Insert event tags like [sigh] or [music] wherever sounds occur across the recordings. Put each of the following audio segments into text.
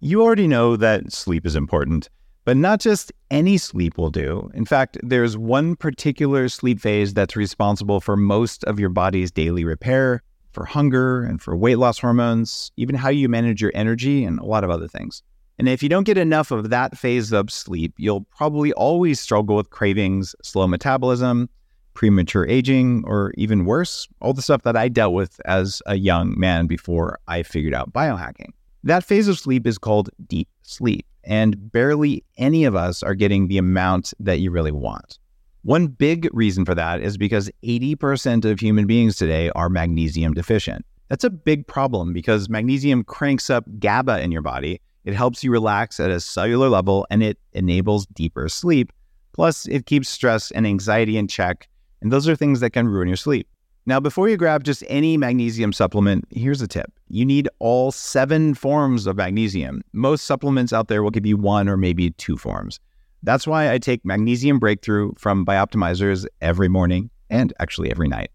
You already know that sleep is important, but not just any sleep will do. In fact, there's one particular sleep phase that's responsible for most of your body's daily repair, for hunger and for weight loss hormones, even how you manage your energy, and a lot of other things. And if you don't get enough of that phase of sleep, you'll probably always struggle with cravings, slow metabolism, premature aging, or even worse, all the stuff that I dealt with as a young man before I figured out biohacking. That phase of sleep is called deep sleep, and barely any of us are getting the amount that you really want. One big reason for that is because 80% of human beings today are magnesium deficient. That's a big problem because magnesium cranks up GABA in your body. It helps you relax at a cellular level and it enables deeper sleep. Plus, it keeps stress and anxiety in check. And those are things that can ruin your sleep. Now, before you grab just any magnesium supplement, here's a tip. You need all seven forms of magnesium. Most supplements out there will give you one or maybe two forms. That's why I take Magnesium Breakthrough from Bioptimizers every morning and actually every night.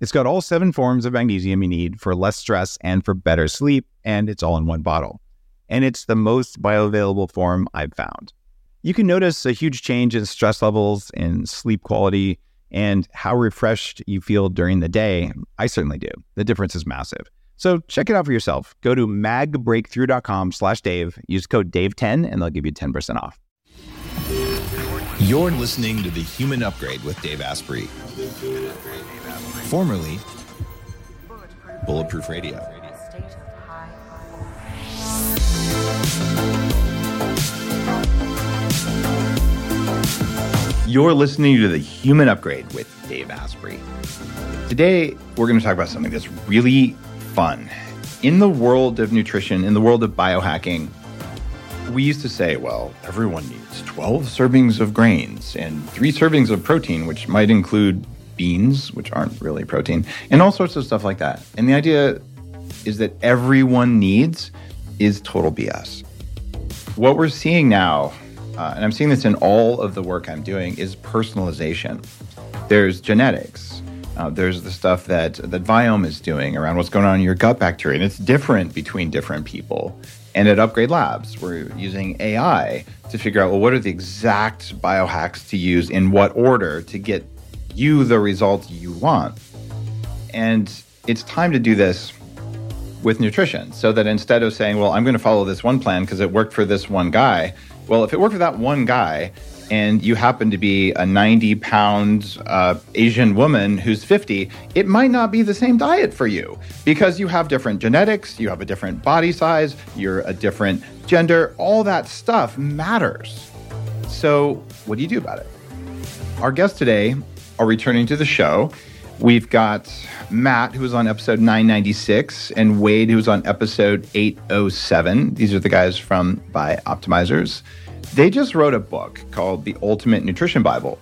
It's got all seven forms of magnesium you need for less stress and for better sleep, and it's all in one bottle. And it's the most bioavailable form I've found. You can notice a huge change in stress levels, in sleep quality, and how refreshed you feel during the day. I certainly do. The difference is massive. So check it out for yourself. Go to magbreakthrough.com slash Dave. Use code DAVE10 and they'll give you 10% off. You're listening to The Human Upgrade with Dave Asprey. Formerly Bulletproof Radio. You're listening to The Human Upgrade with Dave Asprey. Today, we're going to talk about something that's really fun. In the world of nutrition, in the world of biohacking, we used to say, well, everyone needs 12 servings of grains and three servings of protein, which might include beans, which aren't really protein, and all sorts of stuff like that. And the idea is that everyone needs is total BS. What we're seeing now and I'm seeing this in all of the work I'm doing, is personalization. There's genetics. Uh, there's the stuff that that Viome is doing around what's going on in your gut bacteria, and it's different between different people. And at Upgrade Labs, we're using AI to figure out well, what are the exact biohacks to use in what order to get you the results you want. And it's time to do this with nutrition so that instead of saying, well, I'm going to follow this one plan because it worked for this one guy, well, if it worked for that one guy, and you happen to be a 90 pound uh, Asian woman who's 50, it might not be the same diet for you because you have different genetics, you have a different body size, you're a different gender. All that stuff matters. So, what do you do about it? Our guests today are returning to the show. We've got Matt, who was on episode 996, and Wade, who was on episode 807. These are the guys from Bioptimizers. They just wrote a book called The Ultimate Nutrition Bible,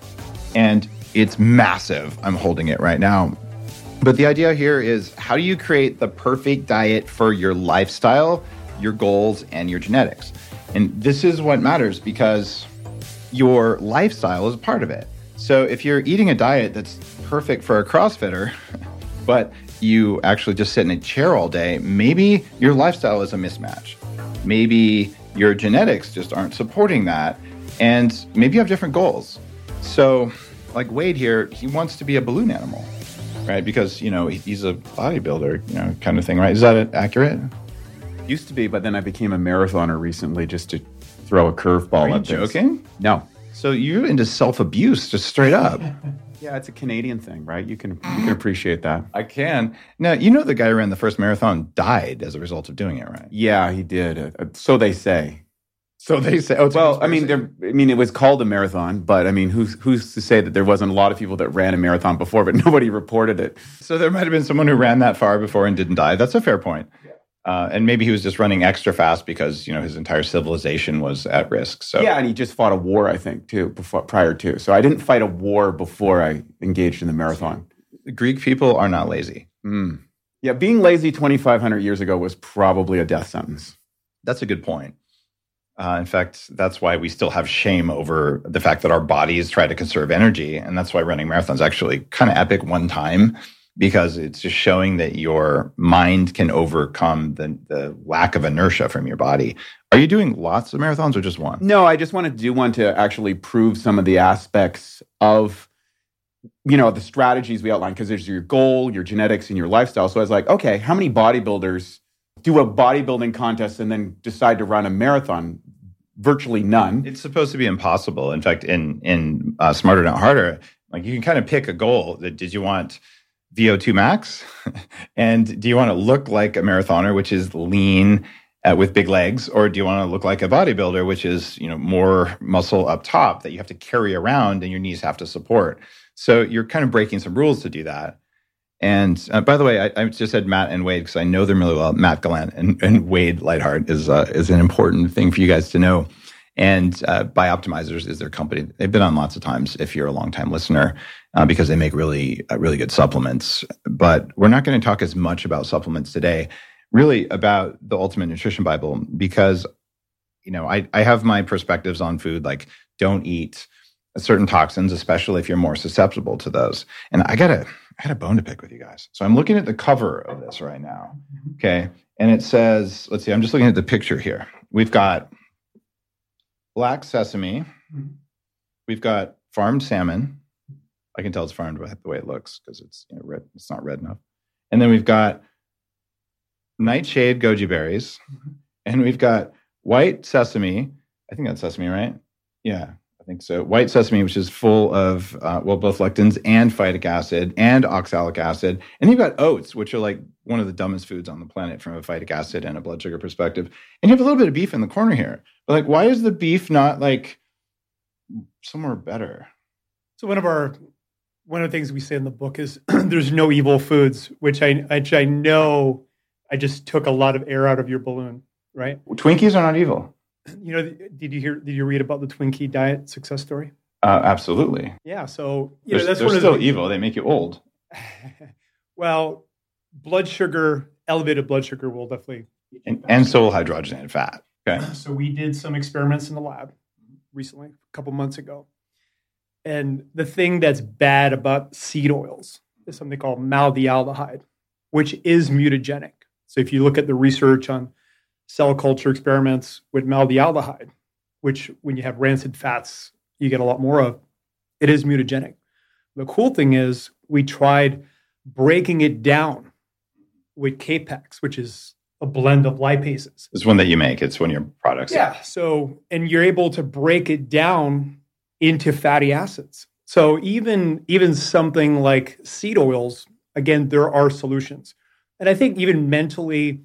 and it's massive. I'm holding it right now. But the idea here is how do you create the perfect diet for your lifestyle, your goals, and your genetics? And this is what matters because your lifestyle is a part of it. So if you're eating a diet that's perfect for a CrossFitter, [laughs] but you actually just sit in a chair all day, maybe your lifestyle is a mismatch. Maybe your genetics just aren't supporting that. And maybe you have different goals. So, like Wade here, he wants to be a balloon animal, right? Because, you know, he's a bodybuilder, you know, kind of thing, right? Is that accurate? Used to be, but then I became a marathoner recently just to throw a curveball Are you at things. joking? No. So you're into self abuse, just straight up. [laughs] Yeah, it's a Canadian thing, right? You can you can appreciate that. I can. Now, you know the guy who ran the first marathon died as a result of doing it, right? Yeah, he did. Uh, so they say. So they say, oh, Well, I mean, there. I mean, it was called a marathon, but I mean, who's who's to say that there wasn't a lot of people that ran a marathon before, but [laughs] nobody reported it? so there might have been someone who ran that far before and didn't die. That's a fair point. Uh, and maybe he was just running extra fast because you know his entire civilization was at risk. So Yeah, and he just fought a war, I think, too, before prior to. So I didn't fight a war before I engaged in the marathon. Greek people are not lazy. Mm. Yeah, being lazy 2,500 years ago was probably a death sentence. That's a good point. Uh, in fact, that's why we still have shame over the fact that our bodies try to conserve energy, and that's why running marathons actually kind of epic one time. Because it's just showing that your mind can overcome the, the lack of inertia from your body. Are you doing lots of marathons or just one? No, I just want to do one to actually prove some of the aspects of you know the strategies we outlined because there's your goal, your genetics, and your lifestyle. So I was like, okay, how many bodybuilders do a bodybuilding contest and then decide to run a marathon? Virtually none. It's supposed to be impossible. In fact, in in uh, Smarter Not Harder, like you can kind of pick a goal. That did you want VO2 max, [laughs] and do you want to look like a marathoner, which is lean uh, with big legs, or do you want to look like a bodybuilder, which is you know more muscle up top that you have to carry around and your knees have to support? So you're kind of breaking some rules to do that. And uh, by the way, I, I, just said Matt and Wade because I know them really well. Matt Gallant and, and Wade Lightheart is uh, is an important thing for you guys to know. And uh, Bioptimizers is their company. They've been on lots of times if you're a longtime listener uh, because they make really uh, really good supplements. But we're not going to talk as much about supplements today. Really about the Ultimate Nutrition Bible because you know I I have my perspectives on food like don't eat certain toxins, especially if you're more susceptible to those. And I got a, I had a bone to pick with you guys. So I'm looking at the cover of this right now. Okay. And it says, let's see, I'm just looking at the picture here. We've got black sesame. We've got farmed salmon. I can tell it's farmed by the way it looks because it's you know, red. It's not red enough. And then we've got nightshade goji berries, and we've got white sesame. I think that's sesame, right? Yeah, I think so. White sesame, which is full of, uh, well, both lectins and phytic acid and oxalic acid. And you've got oats, which are like one of the dumbest foods on the planet from a phytic acid and a blood sugar perspective. And you have a little bit of beef in the corner here. But like, why is the beef not like somewhere better? So one of our one of the things we say in the book is [clears throat] there's no evil foods, which I which I know I just took a lot of air out of your balloon, right? Twinkies are not evil you know, did you hear? Did you read about the Twinkie diet success story? Uh, absolutely. Yeah. So you they're, know, that's they're still the, evil. They make you old. [laughs] well, blood sugar, elevated blood sugar, will definitely. And, and so will hydrogenated fat. Okay. [clears throat] So we did some experiments in the lab recently, a couple months ago, and the thing that's bad about seed oils is something called malondialdehyde, which is mutagenic. So if you look at the research on cell culture experiments with malondialdehyde, which when you have rancid fats, you get a lot more of. It is mutagenic. The cool thing is we tried breaking it down with Kapex, which is a blend of lipases. It's one that you make. It's one of your products. Yeah. So, and you're able to break it down into fatty acids. So even even something like seed oils, again, there are solutions. And I think even mentally,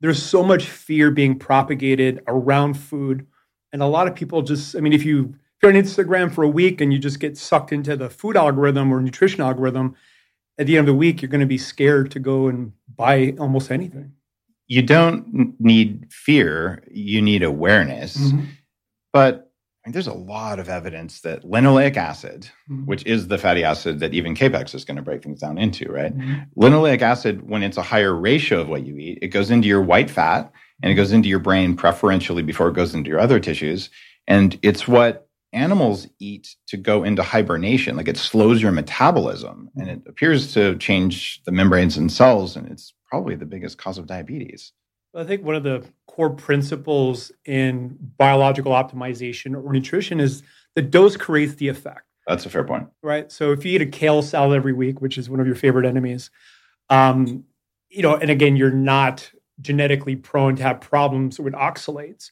there's so much fear being propagated around food. And a lot of people just, I mean, if you if you're on Instagram for a week and you just get sucked into the food algorithm or nutrition algorithm, at the end of the week, you're going to be scared to go and buy almost anything. You don't need fear, you need awareness. Mm-hmm. But there's a lot of evidence that linoleic acid, mm-hmm. which is the fatty acid that even Kapex is going to break things down into, right? Mm-hmm. Linoleic acid, when it's a higher ratio of what you eat, it goes into your white fat and it goes into your brain preferentially before it goes into your other tissues. And it's what animals eat to go into hibernation. Like it slows your metabolism and it appears to change the membranes and cells. And it's probably the biggest cause of diabetes. I think one of the core principles in biological optimization or nutrition is the dose creates the effect. That's a fair point. Right. So if you eat a kale salad every week, which is one of your favorite enemies, um, you know, and again, you're not genetically prone to have problems with oxalates,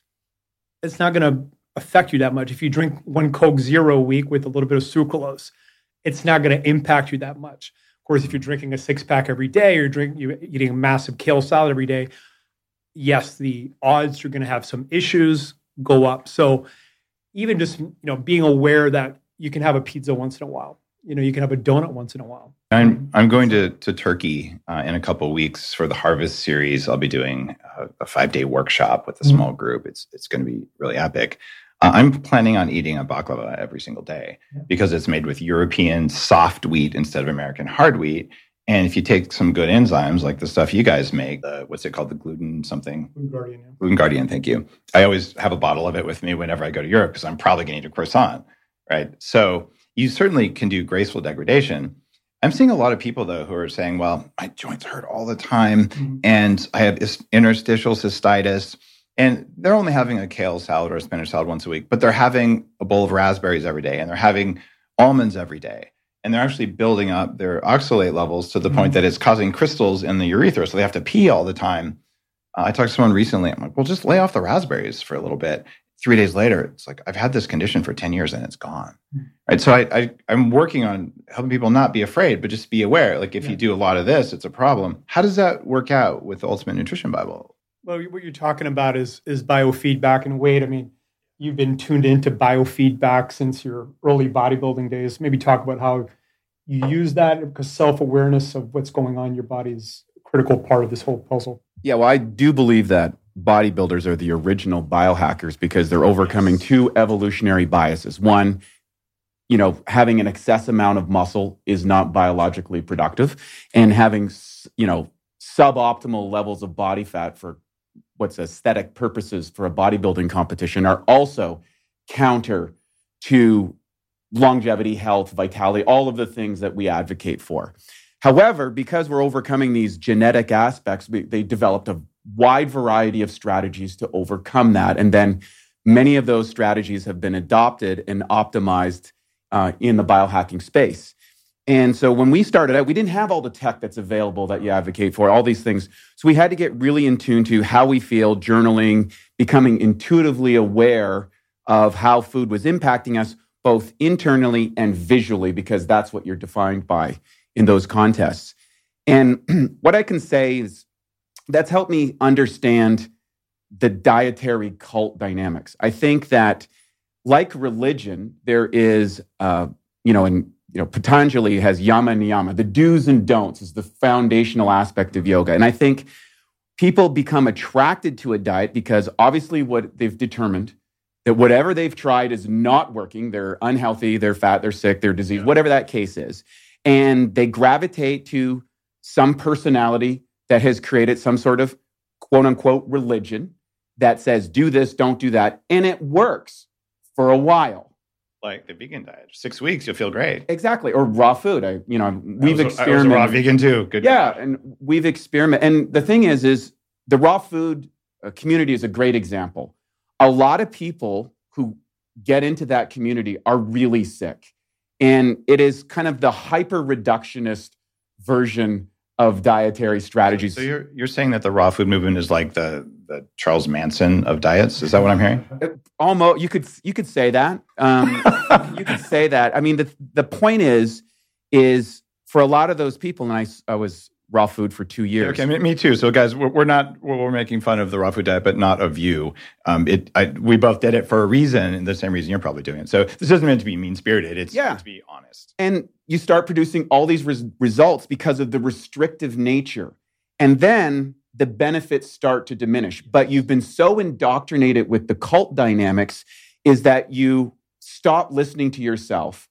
it's not going to affect you that much. If you drink one Coke Zero a week with a little bit of sucralose, it's not going to impact you that much. Of course, if you're drinking a six pack every day, or drinking, you're eating a massive kale salad every day, yes, the odds you're going to have some issues go up. So even just you know being aware that you can have a pizza once in a while, you know, you can have a donut once in a while. I'm I'm going to to Turkey uh, in a couple weeks for the Harvest series. I'll be doing a, a five day workshop with a mm-hmm. small group. It's it's going to be really epic. Uh, I'm planning on eating a baklava every single day because it's made with European soft wheat instead of American hard wheat. And if you take some good enzymes like the stuff you guys make, the, what's it called, the gluten something? Gluten Guardian. Yeah. Gluten Guardian, thank you. I always have a bottle of it with me whenever I go to Europe because I'm probably going to eat a croissant, right? So you certainly can do graceful degradation. I'm seeing a lot of people though who are saying, "Well, my joints hurt all the time, Mhm. and I have interstitial cystitis." And they're only having a kale salad or a spinach salad once a week, but they're having a bowl of raspberries every day, and they're having almonds every day, and they're actually building up their oxalate levels to the point that it's causing crystals in the urethra, so they have to pee all the time. Uh, I talked to someone recently. I'm like, "Well, just lay off the raspberries for a little bit." Three days later, it's like I've had this condition for ten years and it's gone. Right. So I, I I'm working on helping people not be afraid, but just be aware. Like if Yeah. you do a lot of this, it's a problem. How does that work out with the Ultimate Nutrition Bible? Well, what you're talking about is is biofeedback and weight. I mean, you've been tuned into biofeedback since your early bodybuilding days. Maybe talk about how you use that because self awareness of what's going on in your body is a critical part of this whole puzzle. Yeah, well, I do believe that bodybuilders are the original biohackers because they're overcoming two evolutionary biases. One, you know, having an excess amount of muscle is not biologically productive, and having, you know, suboptimal levels of body fat for what's aesthetic purposes for a bodybuilding competition are also counter to longevity, health, vitality, all of the things that we advocate for. However, because we're overcoming these genetic aspects, we, they developed a wide variety of strategies to overcome that. And then many of those strategies have been adopted and optimized uh, in the biohacking space. And so when we started out, we didn't have all the tech that's available that you advocate for, all these things. So we had to get really in tune to how we feel, journaling, becoming intuitively aware of how food was impacting us, both internally and visually, because that's what you're defined by in those contests. And [clears throat] what I can say is that's helped me understand the dietary cult dynamics. I think that, like religion, there is, uh, you know, and you know, Patanjali has yama and niyama. The do's and don'ts is the foundational aspect of yoga, and I think people become attracted to a diet because obviously what they've determined that whatever they've tried is not working. They're unhealthy, they're fat, they're sick, they're diseased, whatever that case is and they gravitate to some personality that has created some sort of quote unquote religion that says do this, don't do that, and it works for a while. Like the vegan diet, six weeks, you'll feel great. Exactly, or raw food. I, you know, we've I was, a- I was experimented. raw vegan too. Good. Yeah, and we've experimented. And the thing is, is the raw food uh, community is a great example. A lot of people who get into that community are really sick, and it is kind of the hyper reductionist version of dietary strategies. So you're you're saying that the raw food movement is like the the Charles Manson of diets? Is that what I'm hearing? Almost, you could you could say that. Um, you could say that. I mean, the the point is, is for a lot of those people, and I I was raw food for two years. Okay, me, too. So, guys, we're, not we're, we're making fun of the raw food diet, but not of you. Um, it I, we both did it for a reason, and the same reason you're probably doing it. So this isn't meant to be mean spirited. It's Yeah. meant to be honest. and you start producing all these res- results because of the restrictive nature and then the benefits start to diminish. But you've been so indoctrinated with the cult dynamics is that you stop listening to yourself.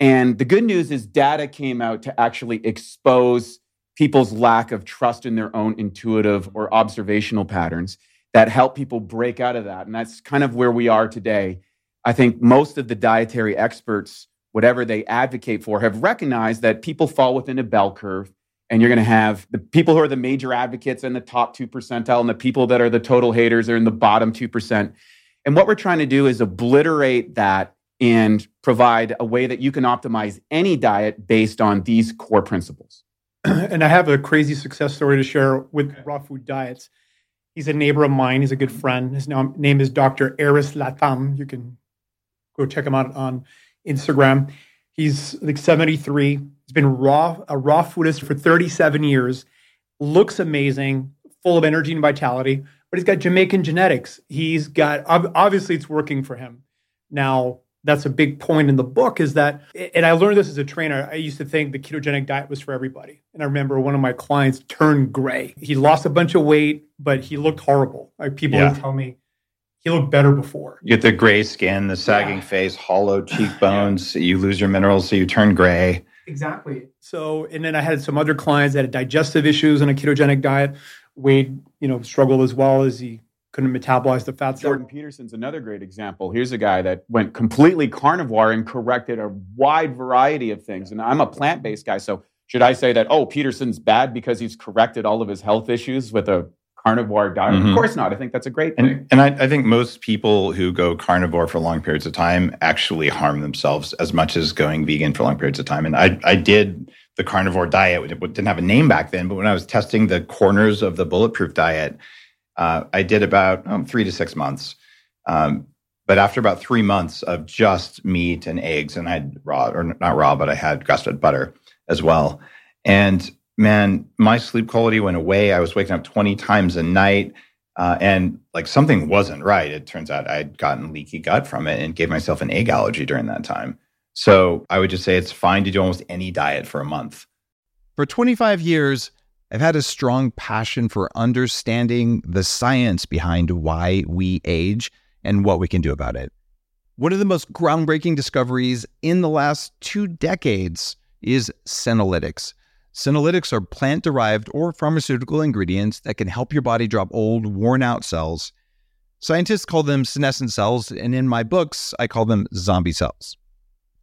And the good news is data came out to actually expose people's lack of trust in their own intuitive or observational patterns that help people break out of that. And that's kind of where we are today. I think most of the dietary experts whatever they advocate for, have recognized that people fall within a bell curve. And you're going to have the people who are the major advocates in the top 2 percentile, and the people that are the total haters are in the bottom 2%. And what we're trying to do is obliterate that and provide a way that you can optimize any diet based on these core principles. [clears throat] and I have a crazy success story to share with raw food diets. He's a neighbor of mine. He's a good friend. His name is Dr. Eris Latam. You can go check him out on Instagram. He's like 73. He's been raw a raw foodist for 37 years. Looks amazing, full of energy and vitality. But he's got Jamaican genetics. He's got obviously it's working for him. Now that's a big point in the book is that and i learned this as a trainer i used to think the ketogenic diet was for everybody and i remember one of my clients turned gray he lost a bunch of weight but he looked horrible like people Yeah. would tell me he looked better before You get the gray skin, the sagging Yeah. face, hollow cheekbones. You lose your minerals, so you turn gray. exactly so and then i had some other clients that had digestive issues on a ketogenic diet wade you know struggled as well as he couldn't metabolize the fats Jordan Peterson's another great example. Here's a guy that went completely carnivore and corrected a wide variety of things. And I'm a plant based guy, so should I say that, oh, Peterson's bad because he's corrected all of his health issues with a carnivore diet? Mhm. Of course not. I think that's a great thing. And, and I, I think most people who go carnivore for long periods of time actually harm themselves as much as going vegan for long periods of time. And I, I did the carnivore diet. It didn't have a name back then, but when I was testing the corners of the bulletproof diet, uh, I did about um, three to six months. Um, but after about three months of just meat and eggs, and I had raw, or not raw, but I had grass fed butter as well. And man, my sleep quality went away. I was waking up 20 times a night. Uh, and like something wasn't right. It turns out I'd gotten leaky gut from it and gave myself an egg allergy during that time. So I would just say it's fine to do almost any diet for a month. For 25 years, I've had a strong passion for understanding the science behind why we age and what we can do about it. One of the most groundbreaking discoveries in the last two decades is senolytics. Senolytics are plant derived or pharmaceutical ingredients that can help your body drop old, worn out cells. Scientists call them senescent cells, and in my books, I call them zombie cells.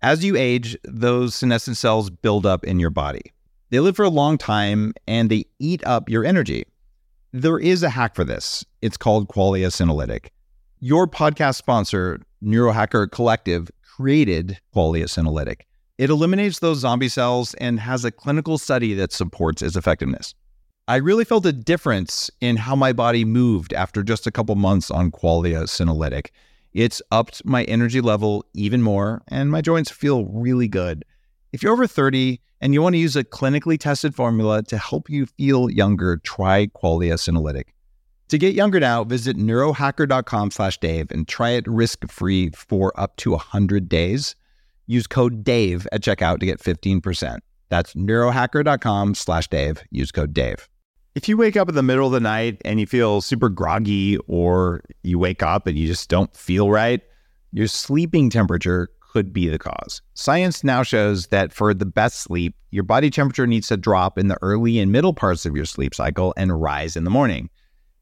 As you age, those senescent cells build up in your body. They live for a long time and they eat up your energy. There is a hack for this. It's called Qualia Senolytic. Your podcast sponsor, Neurohacker Collective, created Qualia Senolytic. It eliminates those zombie cells and has a clinical study that supports its effectiveness. I really felt a difference in how my body moved after just a couple months on Qualia Senolytic. It's upped my energy level even more, and my joints feel really good. If you're over 30 and you want to use a clinically tested formula to help you feel younger, try Qualia Senolytic. To get younger now, visit neurohacker.com slash Dave and try it risk-free for up to 100 days. Use code DAVE at checkout to get 15%. That's neurohacker.com slash Dave. Use code DAVE. If you wake up in the middle of the night and you feel super groggy, or you wake up and you just don't feel right, your sleeping temperature could be the cause. Science now shows that for the best sleep, your body temperature needs to drop in the early and middle parts of your sleep cycle and rise in the morning.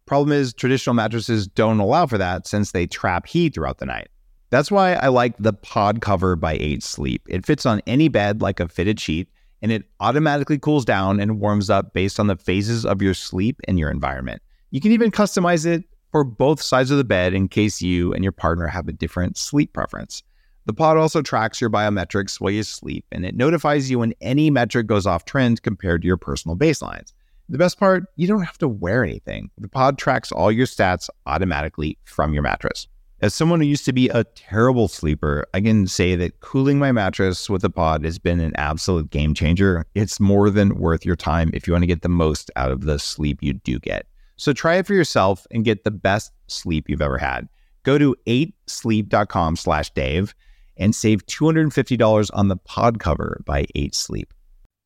Problem is, traditional mattresses don't allow for that since they trap heat throughout the night. That's why I like the Pod Cover by 8 Sleep. It fits on any bed like a fitted sheet, and it automatically cools down and warms up based on the phases of your sleep and your environment. You can even customize it for both sides of the bed in case you and your partner have a different sleep preference. The pod also tracks your biometrics while you sleep, and it notifies you when any metric goes off trend compared to your personal baselines. The best part, you don't have to wear anything. The pod tracks all your stats automatically from your mattress. As someone who used to be a terrible sleeper, I can say that cooling my mattress with a pod has been an absolute game changer. It's more than worth your time if you want to get the most out of the sleep you do get. So try it for yourself and get the best sleep you've ever had. Go to 8sleep.com slash Dave and save $250 on the pod cover by 8 Sleep.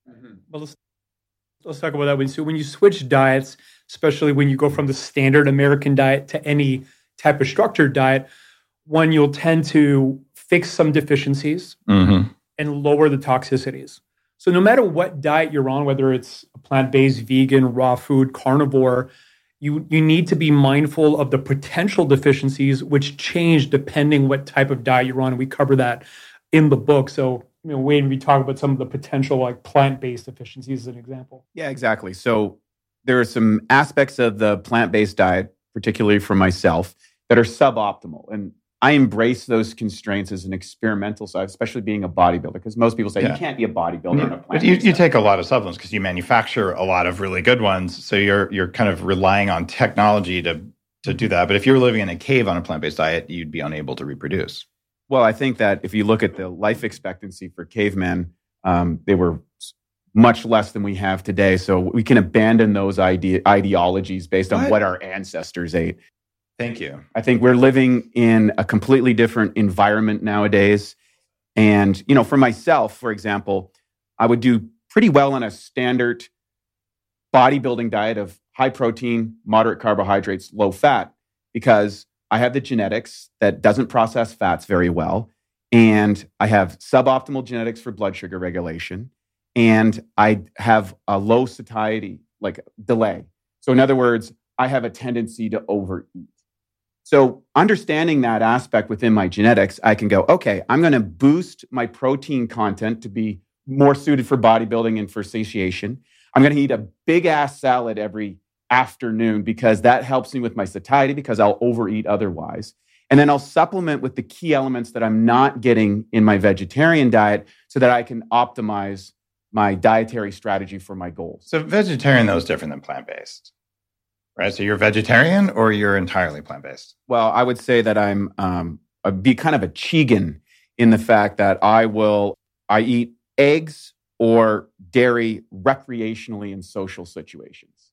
Mm-hmm. Well, let's let's talk about that. When so when you switch diets, especially when you go from the standard American diet to any type of structured diet, one you'll tend to fix some deficiencies Mm-hmm. and lower the toxicities. So no matter what diet you're on, whether it's a plant-based, vegan, raw food, carnivore, you you need to be mindful of the potential deficiencies which change depending what type of diet you're on. And we cover that in the book. So you know, Wayne, we talk about some of the potential like plant-based deficiencies as an example. Yeah, exactly. So there are some aspects of the plant based diet, particularly for myself, that are suboptimal. And I embrace those constraints as an experimental side, especially being a bodybuilder, because most people say Yeah. you can't be a bodybuilder on a But plant you, you take a lot of supplements because you manufacture a lot of really good ones. So you're you're kind of relying on technology to to do that. But if you were living in a cave on a plant based diet, you'd be unable to reproduce. Well, I think that if you look at the life expectancy for cavemen, um, they were much less than we have today. So we can abandon those ide- ideologies based on What? what our ancestors ate. Thank you. I think we're living in a completely different environment nowadays. And, you know, for myself, for example, I would do pretty well on a standard bodybuilding diet of high protein, moderate carbohydrates, low fat, because I have the genetics that doesn't process fats very well. And I have suboptimal genetics for blood sugar regulation. And I have a low satiety, like delay. So, in other words, I have a tendency to overeat. So, understanding that aspect within my genetics, I can go, okay, I'm going to boost my protein content to be more suited for bodybuilding and for satiation. I'm going to eat a big ass salad every afternoon because that helps me with my satiety because I'll overeat otherwise. And then I'll supplement with the key elements that I'm not getting in my vegetarian diet so that I can optimize my dietary strategy for my goals. So vegetarian though is different than plant based, right? So you're vegetarian or you're entirely plant based. Well, I would say that I'm um, a, be kind of a Chigan in the fact that I will I eat eggs or dairy recreationally in social situations.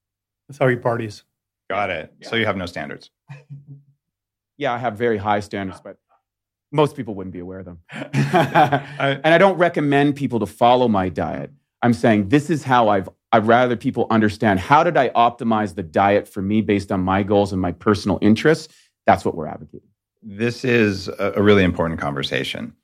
That's how you parties. Got it. Yeah. So you have no standards. [laughs] Yeah, I have very high standards, but most people wouldn't be aware of them. [laughs] I- and I don't recommend people to follow my diet. I'm saying this is how I've I'd rather people understand how did I optimize the diet for me based on my goals and my personal interests. That's what we're advocating. this is a, really important conversation.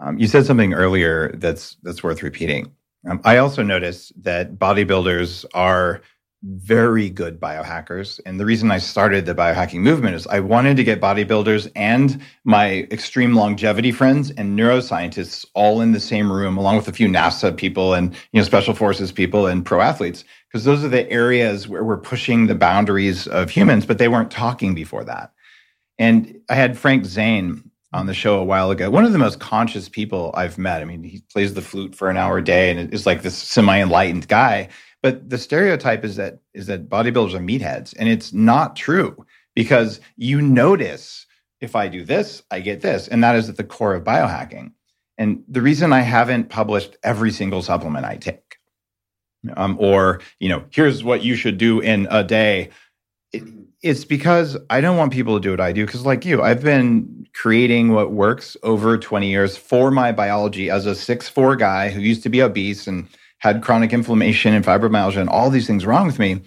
Um, you said something earlier that's that's worth repeating. Um, I also noticed that bodybuilders are very good biohackers, and the reason I started the biohacking movement is I wanted to get bodybuilders and my extreme longevity friends and neuroscientists all in the same room, along with a few NASA people and you know special forces people and pro athletes, because those are the areas where we're pushing the boundaries of humans, but they weren't talking before that. And I had Frank Zane on the show a while ago. One of the most conscious people I've met. I mean, he plays the flute for an hour a day and is like this semi-enlightened guy. But the stereotype is that is that bodybuilders are meatheads, and it's not true because you notice if I do this, I get this, and that is at the core of biohacking. And the reason I haven't published every single supplement I take, um, or you know, here's what you should do in a day, it, it's because I don't want people to do what I do. Because, like you, I've been creating what works over 20 years for my biology as a six four guy who used to be obese and had chronic inflammation and fibromyalgia and all these things wrong with me.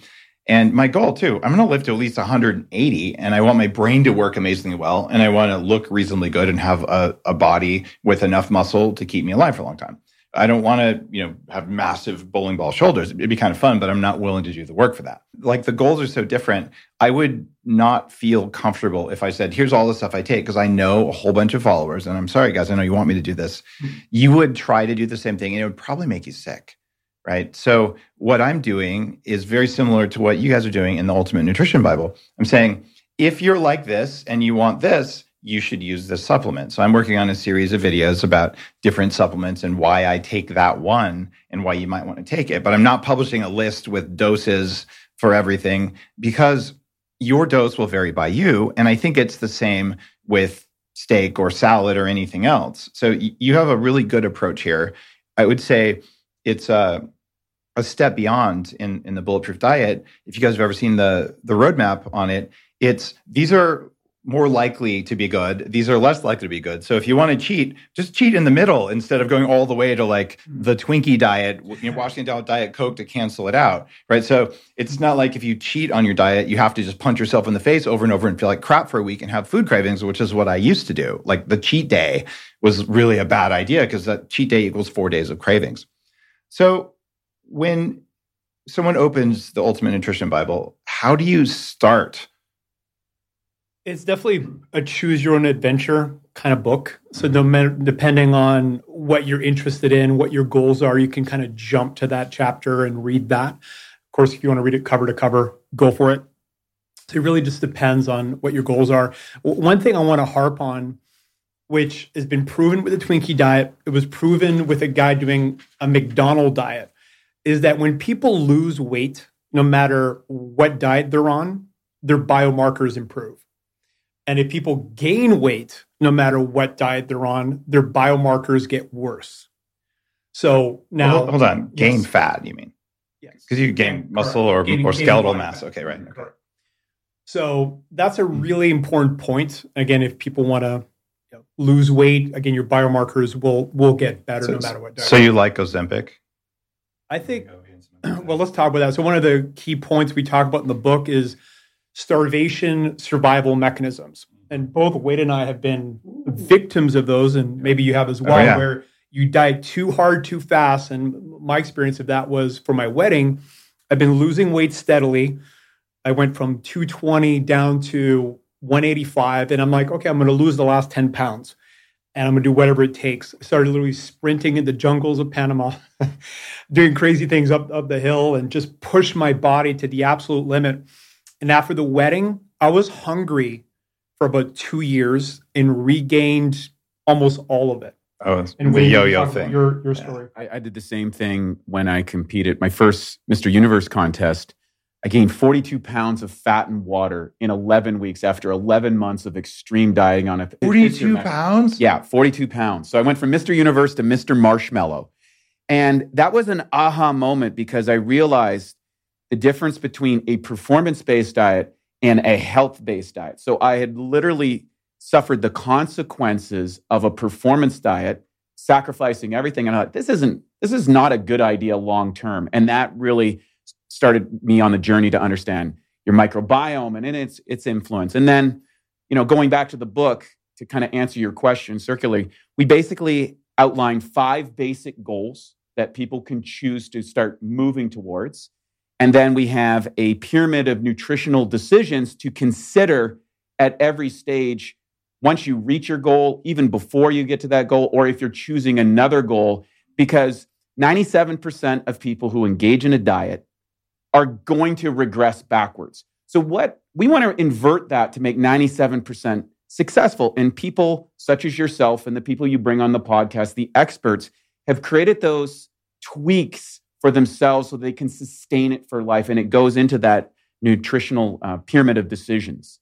And my goal too, I'm going to live to at least 180, and I want my brain to work amazingly well, and I want to look reasonably good and have a, a body with enough muscle to keep me alive for a long time. I don't want to, you know, have massive bowling ball shoulders. It'd be kind of fun, but I'm not willing to do the work for that. Like the goals are so different. I would not feel comfortable if I said, here's all the stuff I take, because I know a whole bunch of followers. And I'm sorry, guys, I know you want me to do this. Mm-hmm. You would try to do the same thing, and it would probably make you sick. Right. So, what I'm doing is very similar to what you guys are doing in the Ultimate Nutrition Bible. I'm saying, if you're like this and you want this, you should use this supplement. So I'm working on a series of videos about different supplements and why I take that one and why you might want to take it. But I'm not publishing a list with doses for everything because your dose will vary by you. And I think it's the same with steak or salad or anything else. So you have a really good approach here. I would say it's a, a step beyond in, in the bulletproof diet. If you guys have ever seen the the roadmap on it, it's these are more likely to be good. These are less likely to be good. So if you want to cheat, just cheat in the middle instead of going all the way to like mm. the Twinkie diet, you know, washing it down with Diet Coke to cancel it out, right? So it's not like if you cheat on your diet, you have to just punch yourself in the face over and over and feel like crap for a week and have food cravings, which is what I used to do. Like the cheat day was really a bad idea because that cheat day equals four days of cravings. So when someone opens the Ultimate Nutrition Bible, how do you start? It's definitely a choose your own adventure kind of book. So mm-hmm. matter, depending on what you're interested in, what your goals are, you can kind of jump to that chapter and read that. Of course, if you want to read it cover to cover, go for it. So it really just depends on what your goals are. One thing I want to harp on, which has been proven with the Twinkie diet, it was proven with a guy doing a McDonald diet, is that when people lose weight, no matter what diet they're on, their biomarkers improve. And if people gain weight, no matter what diet they're on, their biomarkers get worse. So now, Hold- hold on, gain Yes. fat, you mean? Yes. Because you gain Correct. muscle or, Gaining- or skeletal mass. fat. Okay, right. Okay. Correct. So that's a hmm. really important point. Again, if people want to you know, lose weight, again, your biomarkers will will get better So, no matter what diet. so you like Ozempic? I think. [clears throat] Well, let's talk about that. So one of the key points we talk about in the book is starvation survival mechanisms, and both Wade and I have been victims of those, and maybe you have as oh, well, Oh, yeah. where you diet too hard too fast. And my experience of that was for my wedding. I've been losing weight steadily. I went from 220 down to 185, and I'm like, okay, I'm going to lose the last 10 pounds. And I'm going to do whatever it takes. I started literally sprinting in the jungles of Panama, [laughs] doing crazy things up, up the hill and just pushed my body to the absolute limit. And after the wedding, I was hungry for about two years and regained almost all of it. Oh, And the yo-yo thing. Your, your Yeah. story. I, I did the same thing when I competed. My first Mr. Universe contest, I gained 42 pounds of fat and water in 11 weeks after 11 months of extreme dieting on a it- 42 pounds? Yeah, 42 pounds. So I went from Mr. Universe to Mr. Marshmallow. And that was an aha moment because I realized the difference between a performance based diet and a health based diet. So I had literally suffered the consequences of a performance diet, sacrificing everything. And I thought, this isn't, this is not a good idea long term. And that really started me on the journey to understand your microbiome and its its influence. And then, you know, going back to the book to kind of answer your question circularly, we basically outline five basic goals that people can choose to start moving towards. And then we have a pyramid of nutritional decisions to consider at every stage once you reach your goal, even before you get to that goal, or if you're choosing another goal, because 97% of people who engage in a diet are going to regress backwards. So, what we want to invert that to make 97% successful. And people such as yourself and the people you bring on the podcast, the experts, have created those tweaks for themselves so they can sustain it for life. And it goes into that nutritional uh, pyramid of decisions.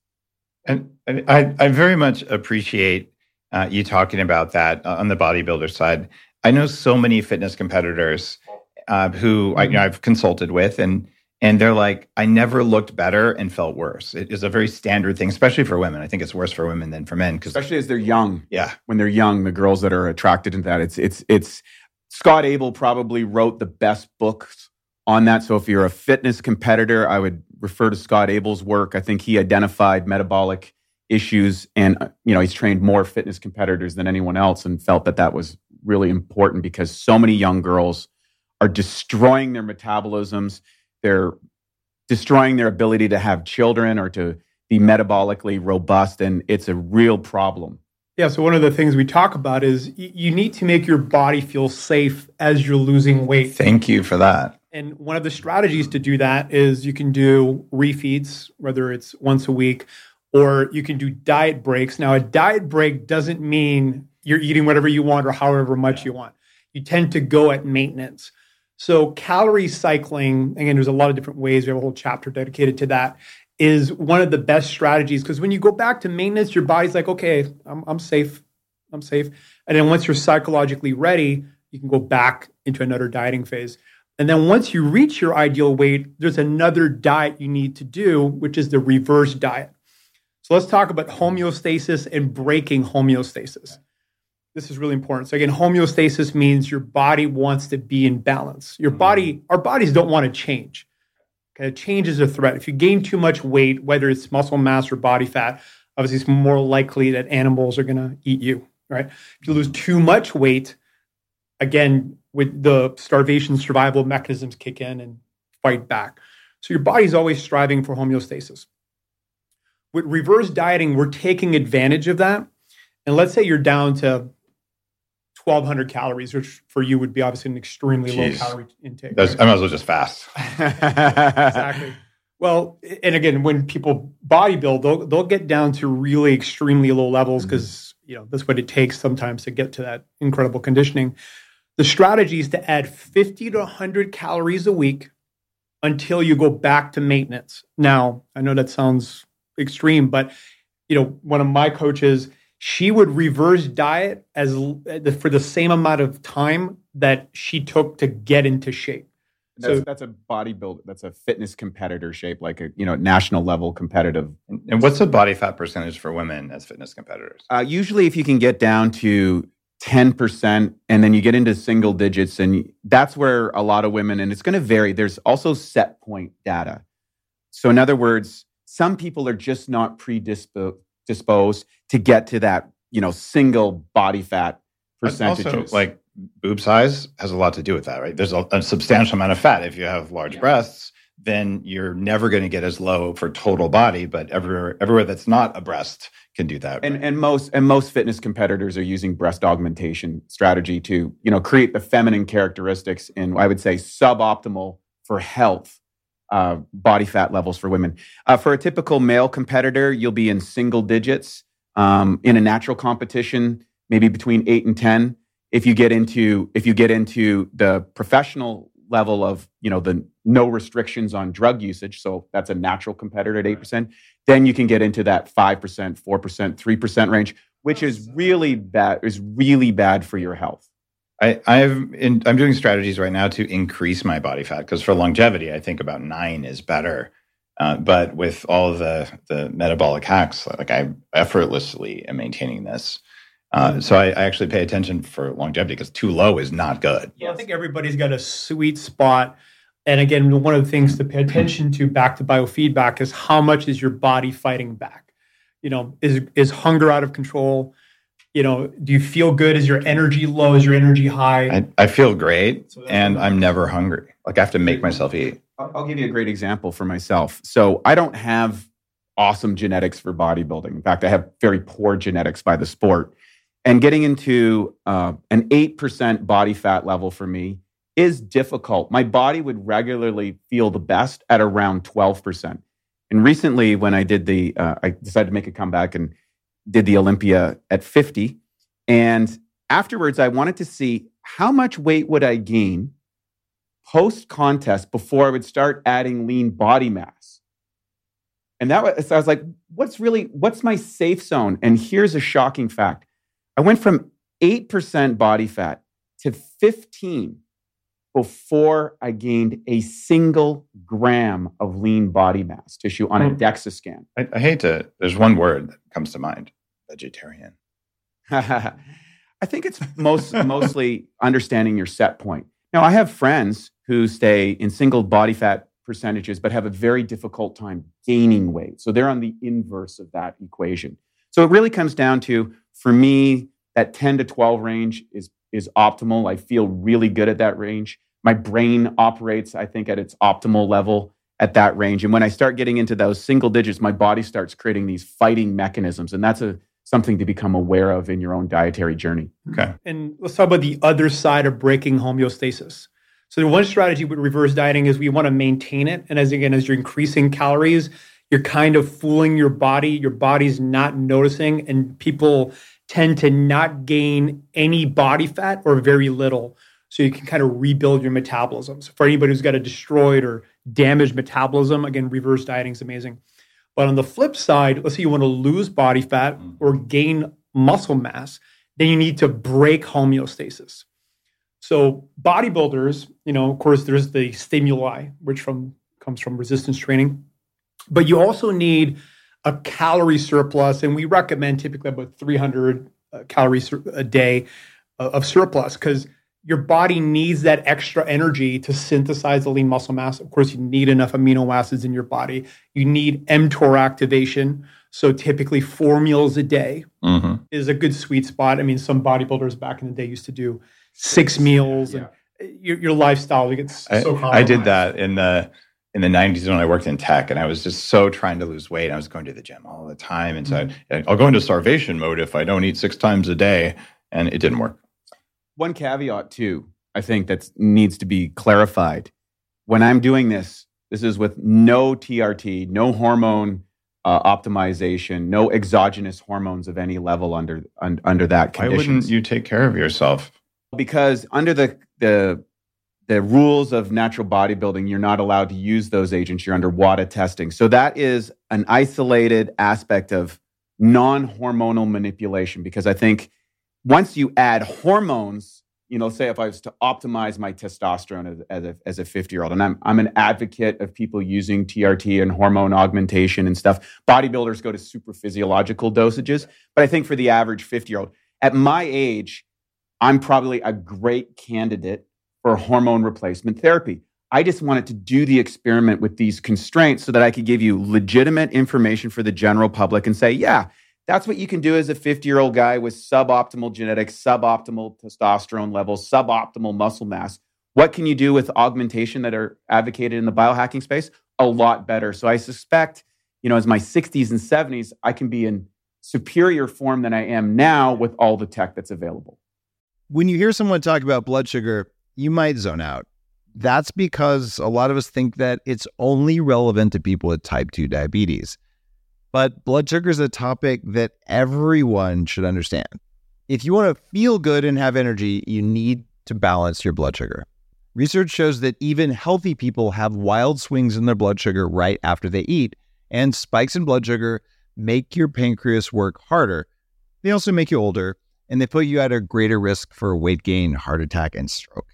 And, and I, I very much appreciate uh, you talking about that on the bodybuilder side. I know so many fitness competitors uh, who I, you know, I've consulted with, and and they're like, I never looked better and felt worse. It is a very standard thing, especially for women. I think it's worse for women than for men Especially as they're young. yeah, when they're young, the girls that are attracted to that. It's it's it's Scott Abel probably wrote the best books on that. So if you're a fitness competitor, I would refer to Scott Abel's work. I think he identified metabolic issues and uh, you know, he's trained more fitness competitors than anyone else and felt that that was really important because so many young girls are destroying their metabolisms. They're destroying their ability to have children or to be metabolically robust and it's a real problem. Yeah. So one of the things we talk about is y- you need to make your body feel safe as you're losing weight. thank you for that. And one of the strategies to do that is you can do refeeds, whether it's once a week, or you can do diet breaks. Now, a diet break doesn't mean you're eating whatever you want or however much you want. You tend to go at maintenance. So, calorie cycling, again, there's a lot of different ways. We have a whole chapter dedicated to that. Is one of the best strategies because when you go back to maintenance, your body's like, okay, I'm, I'm safe. I'm safe. And then once you're psychologically ready, you can go back into another dieting phase. And then once you reach your ideal weight, there's another diet you need to do, which is the reverse diet. So let's talk about homeostasis and breaking homeostasis. This is really important. So again, homeostasis means your body wants to be in balance. Your mm. body, our bodies don't want to change. Okay, change is a threat. If you gain too much weight, whether it's muscle mass or body fat, obviously it's more likely that animals are going to eat you. Right? If you lose mm. too much weight, again, with the starvation survival mechanisms kick in and fight back. So your body's always striving for homeostasis. With reverse dieting, we're taking advantage of that. And let's say you're down to 1200 calories, which for you would be obviously an extremely Jeez. low calorie intake. That's, right? I might as well just fast. [laughs] exactly. Well, and again, when people bodybuild, they'll they'll get down to really extremely low levels mm-hmm. because you know that's what it takes sometimes to get to that incredible conditioning. The strategy is to add 50 to 100 calories a week until you go back to maintenance. Now, I know that sounds extreme, but you know, one of my coaches, she would reverse diet as for the same amount of time that she took to get into shape. That's, So- that's a bodybuilder. That's a fitness competitor shape, like a you know national level competitive. And, and what's the body fat percentage for women as fitness competitors? Uh, usually, if you can get down to ten percent, and then you get into single digits, and that's where a lot of women, and it's going to vary. There's also set point data. So, in other words, some people are just not predisposed disposed to get to that you know single body fat And. Also, like boob size has a lot to do with that, right? There's a, a substantial amount of fat. If you have large Yeah. breasts, then you're never going to get as low for total body. But everywhere, everywhere that's not a breast can do that. And and most and most fitness competitors are using breast augmentation strategy to you know create the feminine characteristics in I would say suboptimal for health uh, body fat levels for women. Uh, for a typical male competitor, you'll be in single digits. Um, in a natural competition, maybe between eight and ten. If you get into if you get into the professional level of you know the no restrictions on drug usage, so that's a natural competitor at eight percent. Then you can get into that five percent, four percent, three percent range, which is really bad. Is really bad for your health. I, I've in, I'm doing strategies right now to increase my body fat because for longevity, I think about nine is better. Uh, but with all the the metabolic hacks, like I effortlessly am maintaining this. Uh, so I, I, actually pay attention for longevity because too low is not good. Yeah, I think everybody's got a sweet spot. And again, one of the things to pay attention to back to biofeedback is how much is your body fighting back? You know, is is hunger out of control? You know, do you feel good? Is your energy low? Is your energy high? I, I feel great, so and I'm never hungry. Like I have to make myself eat. I'll give you a great example for myself. So I don't have awesome genetics for bodybuilding. In fact, I have very poor genetics by the sport. And getting into uh, an 8% body fat level for me is difficult. My body would regularly feel the best at around 12%. And recently, when I did the, uh, I decided to make a comeback and did the Olympia at 50. And afterwards, I wanted to see how much weight would I gain post contest before I would start adding lean body mass. And that was, so I was like, what's really, what's my safe zone? And here's a shocking fact I went from 8% body fat to 15 before I gained a single gram of lean body mass tissue on a hmm. DEXA scan. I, I hate to, there's one word that comes to mind vegetarian. [laughs] I think it's most, mostly understanding your set point. Now, I have friends who stay in single body fat percentages, but have a very difficult time gaining weight. So they're on the inverse of that equation. So it really comes down to, for me, that 10 to 12 range is, is optimal. I feel really good at that range. My brain operates, I think, at its optimal level at that range. And when I start getting into those single digits, my body starts creating these fighting mechanisms. And that's a something to become aware of in your own dietary journey. Okay. And let's talk about the other side of breaking homeostasis. So the one strategy with reverse dieting is we want to maintain it. And as again, as you're increasing calories, you're kind of fooling your body. Your body's not noticing, and people tend to not gain any body fat or very little. So you can kind of rebuild your metabolism. So for anybody who's got a destroyed or damaged metabolism, again, reverse dieting is amazing. But on the flip side, let's say you want to lose body fat mm. or gain muscle mass, then you need to break homeostasis. So bodybuilders, you know, of course, there's the stimuli, which from comes from resistance training, but you also need a calorie surplus, and we recommend typically about 300 uh, calories a day uh, of surplus because your body needs that extra energy to synthesize the lean muscle mass. Of course, you need enough amino acids in your body. You need mTOR activation. So typically, four meals a day mm-hmm. is a good sweet spot. I mean, some bodybuilders back in the day used to do six meals yeah. and your, your lifestyle gets so I, I did that in the in the 90s when I worked in tech and I was just so trying to lose weight. I was going to the gym all the time. And so mm-hmm. I'll go into starvation mode if I don't eat six times a day. And it didn't work. One caveat, too, I think that needs to be clarified. When I'm doing this, this is with no TRT, no hormone uh, optimization, no exogenous hormones of any level under un, under that conditions. Why wouldn't you take care of yourself? because under the the the rules of natural bodybuilding, you're not allowed to use those agents. You're under WADA testing. So that is an isolated aspect of non-hormonal manipulation because I think once you add hormones, you know, say if I was to optimize my testosterone as, as a, as a 50 year old, and I'm, I'm an advocate of people using TRT and hormone augmentation and stuff. Bodybuilders go to super physiological dosages. But I think for the average 50 year old, at my age, I'm probably a great candidate for hormone replacement therapy. I just wanted to do the experiment with these constraints so that I could give you legitimate information for the general public and say, yeah, that's what you can do as a 50 year old guy with suboptimal genetics, suboptimal testosterone levels, suboptimal muscle mass. What can you do with augmentation that are advocated in the biohacking space? A lot better. So I suspect, you know, as my 60s and 70s, I can be in superior form than I am now with all the tech that's available. When you hear someone talk about blood sugar, you might zone out. That's because a lot of us think that it's only relevant to people with type 2 diabetes. But blood sugar is a topic that everyone should understand. If you want to feel good and have energy, you need to balance your blood sugar. Research shows that even healthy people have wild swings in their blood sugar right after they eat, and spikes in blood sugar make your pancreas work harder. They also make you older, and they put you at a greater risk for weight gain, heart attack, and stroke.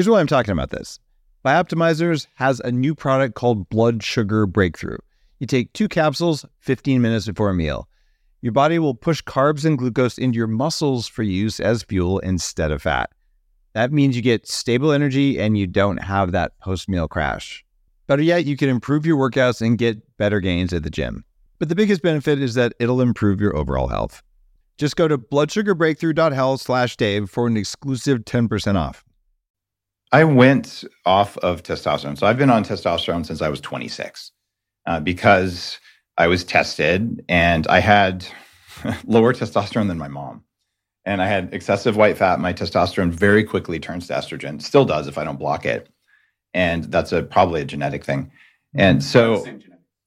Here's why I'm talking about this. Bioptimizers has a new product called Blood Sugar Breakthrough. You take two capsules 15 minutes before a meal. Your body will push carbs and glucose into your muscles for use as fuel instead of fat. That means you get stable energy and you don't have that post meal crash. Better yet, you can improve your workouts and get better gains at the gym. But the biggest benefit is that it'll improve your overall health. Just go to bloodsugarbreakthrough.health slash Dave for an exclusive 10% off. I went off of testosterone. So I've been on testosterone since I was 26 uh, because I was tested and I had [laughs] lower testosterone than my mom and I had excessive white fat. My testosterone very quickly turns to estrogen. Still does if I don't block it, and that's a probably a genetic thing. And so,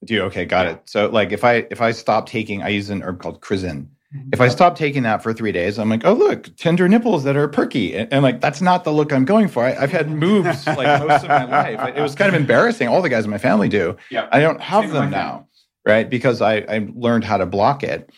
do you okay? Got it. So, like, if I if I stop taking, I use an herb called chrysin. If I stop taking that for three days, I'm like, oh look, tender nipples that are perky, and, and like that's not the look I'm going for. I, have had moves like most of my life. It was kind of embarrassing. All the guys in my family do. Yeah, I don't have them now, right? Because I I learned how to block it.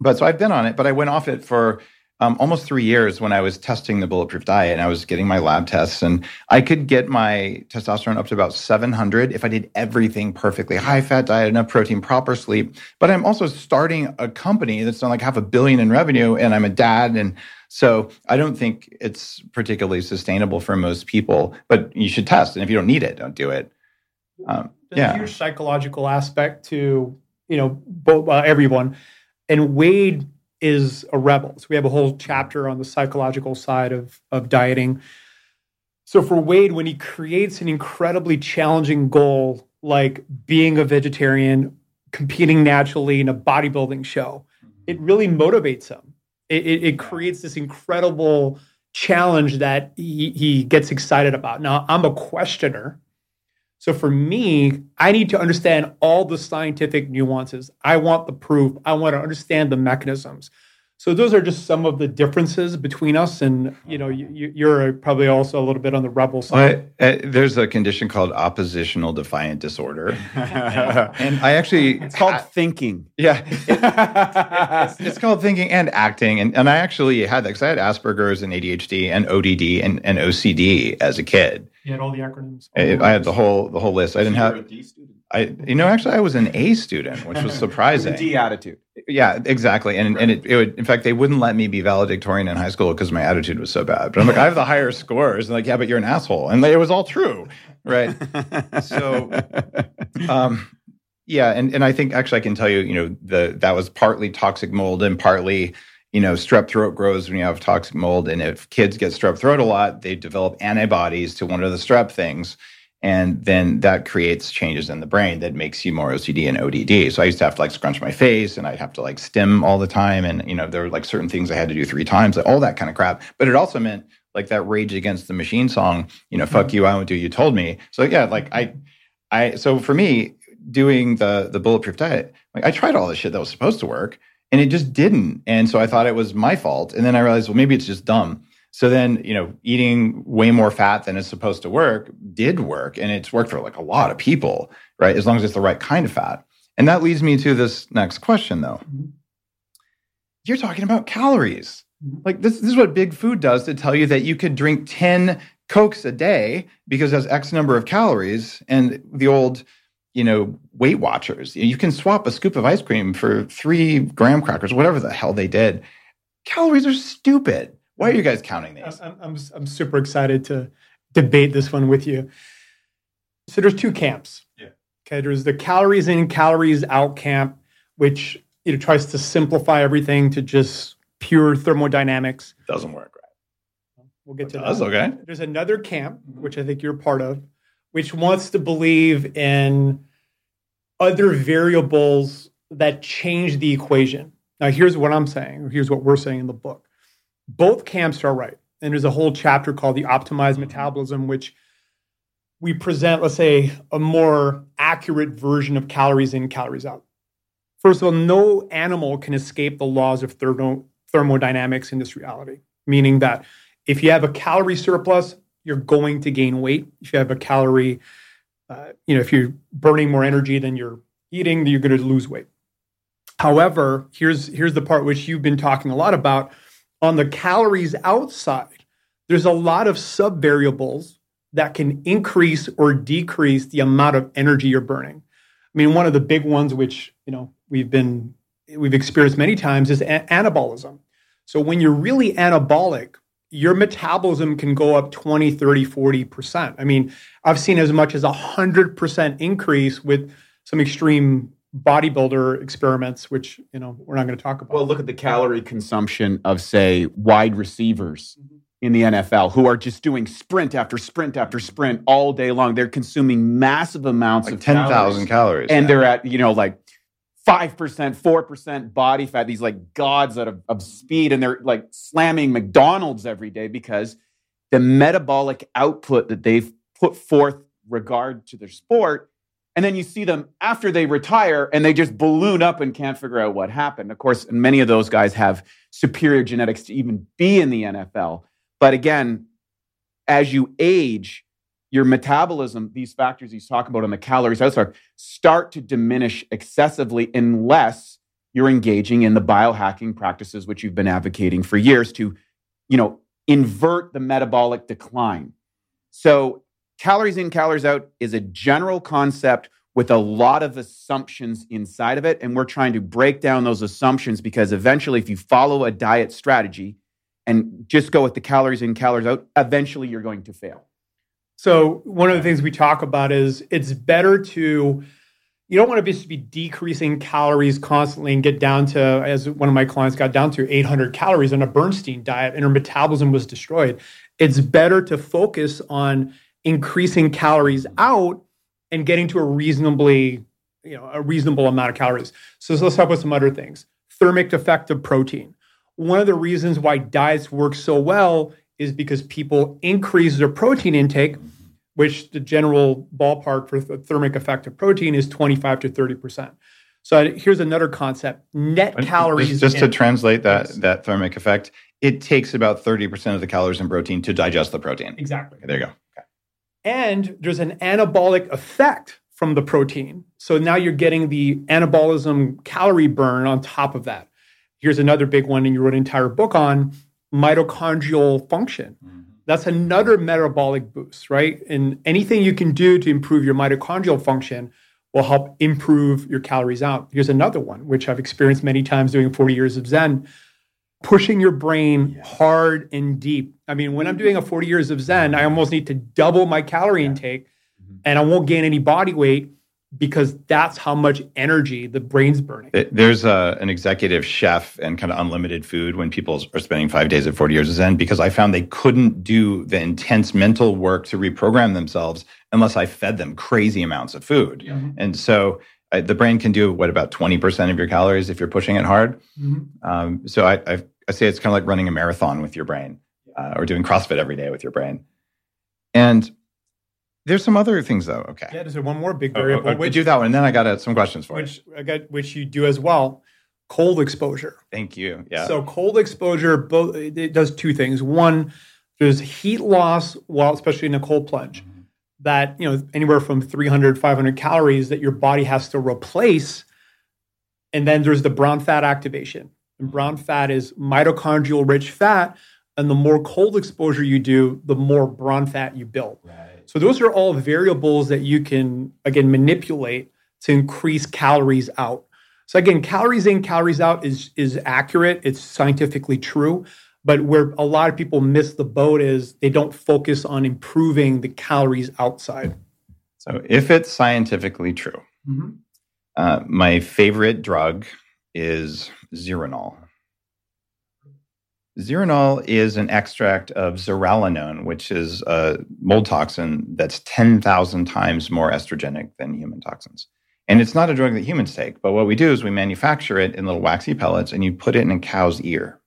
But so I've been on it, but I went off it for um, almost three years when I was testing the bulletproof diet and I was getting my lab tests and I could get my testosterone up to about 700 if I did everything perfectly high fat diet, enough protein, proper sleep. But I'm also starting a company that's done like half a billion in revenue and I'm a dad. And so I don't think it's particularly sustainable for most people, but you should test. And if you don't need it, don't do it. Um, There's yeah. a huge psychological aspect to, you know, both, uh, everyone. And Wade is a rebel. So we have a whole chapter on the psychological side of, of dieting. So for Wade, when he creates an incredibly challenging goal like being a vegetarian, competing naturally in a bodybuilding show, mm-hmm. it really motivates him. It, it, it creates this incredible challenge that he, he gets excited about. Now, I'm a questioner. So for me, I need to understand all the scientific nuances. I want the proof. I want to understand the mechanisms. So those are just some of the differences between us, and you know, you, are probably also a little bit on the rebel side. Well, uh, there's a condition called oppositional defiant disorder, [laughs] and I actually it's called I, thinking. Yeah, it, [laughs] it's, it's, called thinking and acting, and and I actually had that because I had Asperger's and ADHD and ODD and, and OCD as a kid. You had all the acronyms. I, I had the whole the whole list. I didn't have. A D student. I you know actually I was an A student, which was [laughs] surprising. D attitude. Yeah, exactly. And and it, it would in fact they wouldn't let me be valedictorian in high school because my attitude was so bad. But I'm like I have the higher scores. And like yeah, but you're an asshole. And it was all true, right? [laughs] so, um, yeah, and and I think actually I can tell you you know the that was partly toxic mold and partly you know, strep throat grows when you have toxic mold. And if kids get strep throat a lot, they develop antibodies to one of the strep things and then that creates changes in the brain that makes you more OCD and ODD. So I used to have to like scrunch my face and I'd have to like stim all the time. And, you know, there were like certain things I had to do three times, like all that kind of crap. But it also meant like that Rage Against the Machine song, you know, fuck mm-hmm. you, I won't do you told me. So yeah, like I, I, so for me, doing the, the bulletproof diet, like I tried all this shit that was supposed to work and it just didn't. And so I thought it was my fault. And then I realized, well, maybe it's just dumb. So then, you know, eating way more fat than it's supposed to work did work. And it's worked for like a lot of people, right? As long as it's the right kind of fat. And that leads me to this next question, though. Mm-hmm. You're talking about calories. Mm-hmm. Like, this, this is what big food does to tell you that you could drink 10 Cokes a day because it has X number of calories. And the old, you know, Weight Watchers, you can swap a scoop of ice cream for three graham crackers, whatever the hell they did. Calories are stupid. Why are you guys counting these? I'm, I'm, I'm super excited to debate this one with you. So there's two camps. Yeah. Okay. There's the calories in, calories out camp, which you know tries to simplify everything to just pure thermodynamics. Doesn't work, right? We'll get to That's that. okay. There's another camp, mm-hmm. which I think you're part of, which wants to believe in other variables that change the equation. Now, here's what I'm saying, here's what we're saying in the book. Both camps are right. And there's a whole chapter called The Optimized Metabolism, which we present, let's say, a more accurate version of calories in, calories out. First of all, no animal can escape the laws of thermo, thermodynamics in this reality, meaning that if you have a calorie surplus, you're going to gain weight. If you have a calorie, uh, you know, if you're burning more energy than you're eating, you're going to lose weight. However, here's here's the part which you've been talking a lot about on the calories outside. There's a lot of sub variables that can increase or decrease the amount of energy you're burning. I mean, one of the big ones, which you know we've been we've experienced many times, is a- anabolism. So when you're really anabolic, your metabolism can go up 20, 30, 40%. I mean, I've seen as much as a 100% increase with some extreme bodybuilder experiments, which, you know, we're not going to talk about. Well, look at the calorie consumption of, say, wide receivers mm-hmm. in the NFL who are just doing sprint after sprint after sprint all day long. They're consuming massive amounts Like of 10,000 calories. calories. and yeah. they're at you know like five percent, four percent body fat. These like gods out of, of speed, and they're like slamming McDonald's every day because the metabolic output that they've put forth regard to their sport. And then you see them after they retire and they just balloon up and can't figure out what happened. Of course, many of those guys have superior genetics to even be in the NFL. But again, as you age, your metabolism, these factors he's talking about on the calories outside, start to diminish excessively unless you're engaging in the biohacking practices which you've been advocating for years to, you know, invert the metabolic decline. So calories in, calories out is a general concept with a lot of assumptions inside of it. And we're trying to break down those assumptions because eventually, if you follow a diet strategy and just go with the calories in, calories out, eventually you're going to fail. So one of the things we talk about is it's better to you don't want to just be decreasing calories constantly and get down to as one of my clients got down to 800 calories on a Bernstein diet and her metabolism was destroyed. It's better to focus on increasing calories out and getting to a reasonably you know a reasonable amount of calories. So let's talk about some other things. Thermic effect of protein. One of the reasons why diets work so well is because people increase their protein intake, which the general ballpark for the thermic effect of protein is 25 to 30%. So here's another concept net And calories. Just, to translate that that thermic effect, it takes about thirty percent of the calories in protein to digest the protein. Exactly. Okay, there you go. Okay. And there's an anabolic effect from the protein. So now you're getting the anabolism calorie burn on top of that. Here's another big one, and you wrote an entire book on mitochondrial function. Mm-hmm. That's another metabolic boost, right? And anything you can do to improve your mitochondrial function will help improve your calories out. Here's another one, which I've experienced many times doing 40 years of Zen pushing your brain hard and deep. I mean, when I'm doing a 40 years of Zen, I almost need to double my calorie intake mm-hmm. and I won't gain any body weight because that's how much energy the brain's burning. There's a, an executive chef and kind of unlimited food when people are spending five days at 40 years of Zen because I found they couldn't do the intense mental work to reprogram themselves unless I fed them crazy amounts of food. And so uh, the brain can do what about 20% of your calories if you're pushing it hard. Um, so I, I, I say it's kind of like running a marathon with your brain uh, or doing CrossFit every day with your brain. And there's some other things though. Okay. Yeah, there's one more big Oh, variable, oh, oh, which, do that one. And then I got uh, some questions for you. which, I got, which you do as well cold exposure. Thank you. Yeah. So cold exposure both it does two things. One, there's heat loss while especially in a cold plunge that, you know, anywhere from 300 500 calories that your body has to replace. And then there's the brown fat activation. And brown fat is mitochondrial rich fat and the more cold exposure you do, the more brown fat you build. So those are all variables that you can again manipulate to increase calories out. So again, calories in, calories out is is accurate. It's scientifically true. But where a lot of people miss the boat is they don't focus on improving the calories outside. So if it's scientifically true, uh, my favorite drug is Zeranol. Zeranol is an extract of zearalenone, which is a mold toxin that's 10,000 times more estrogenic than human toxins. And it's not a drug that humans take, but what we do is we manufacture it in little waxy pellets and you put it in a cow's ear.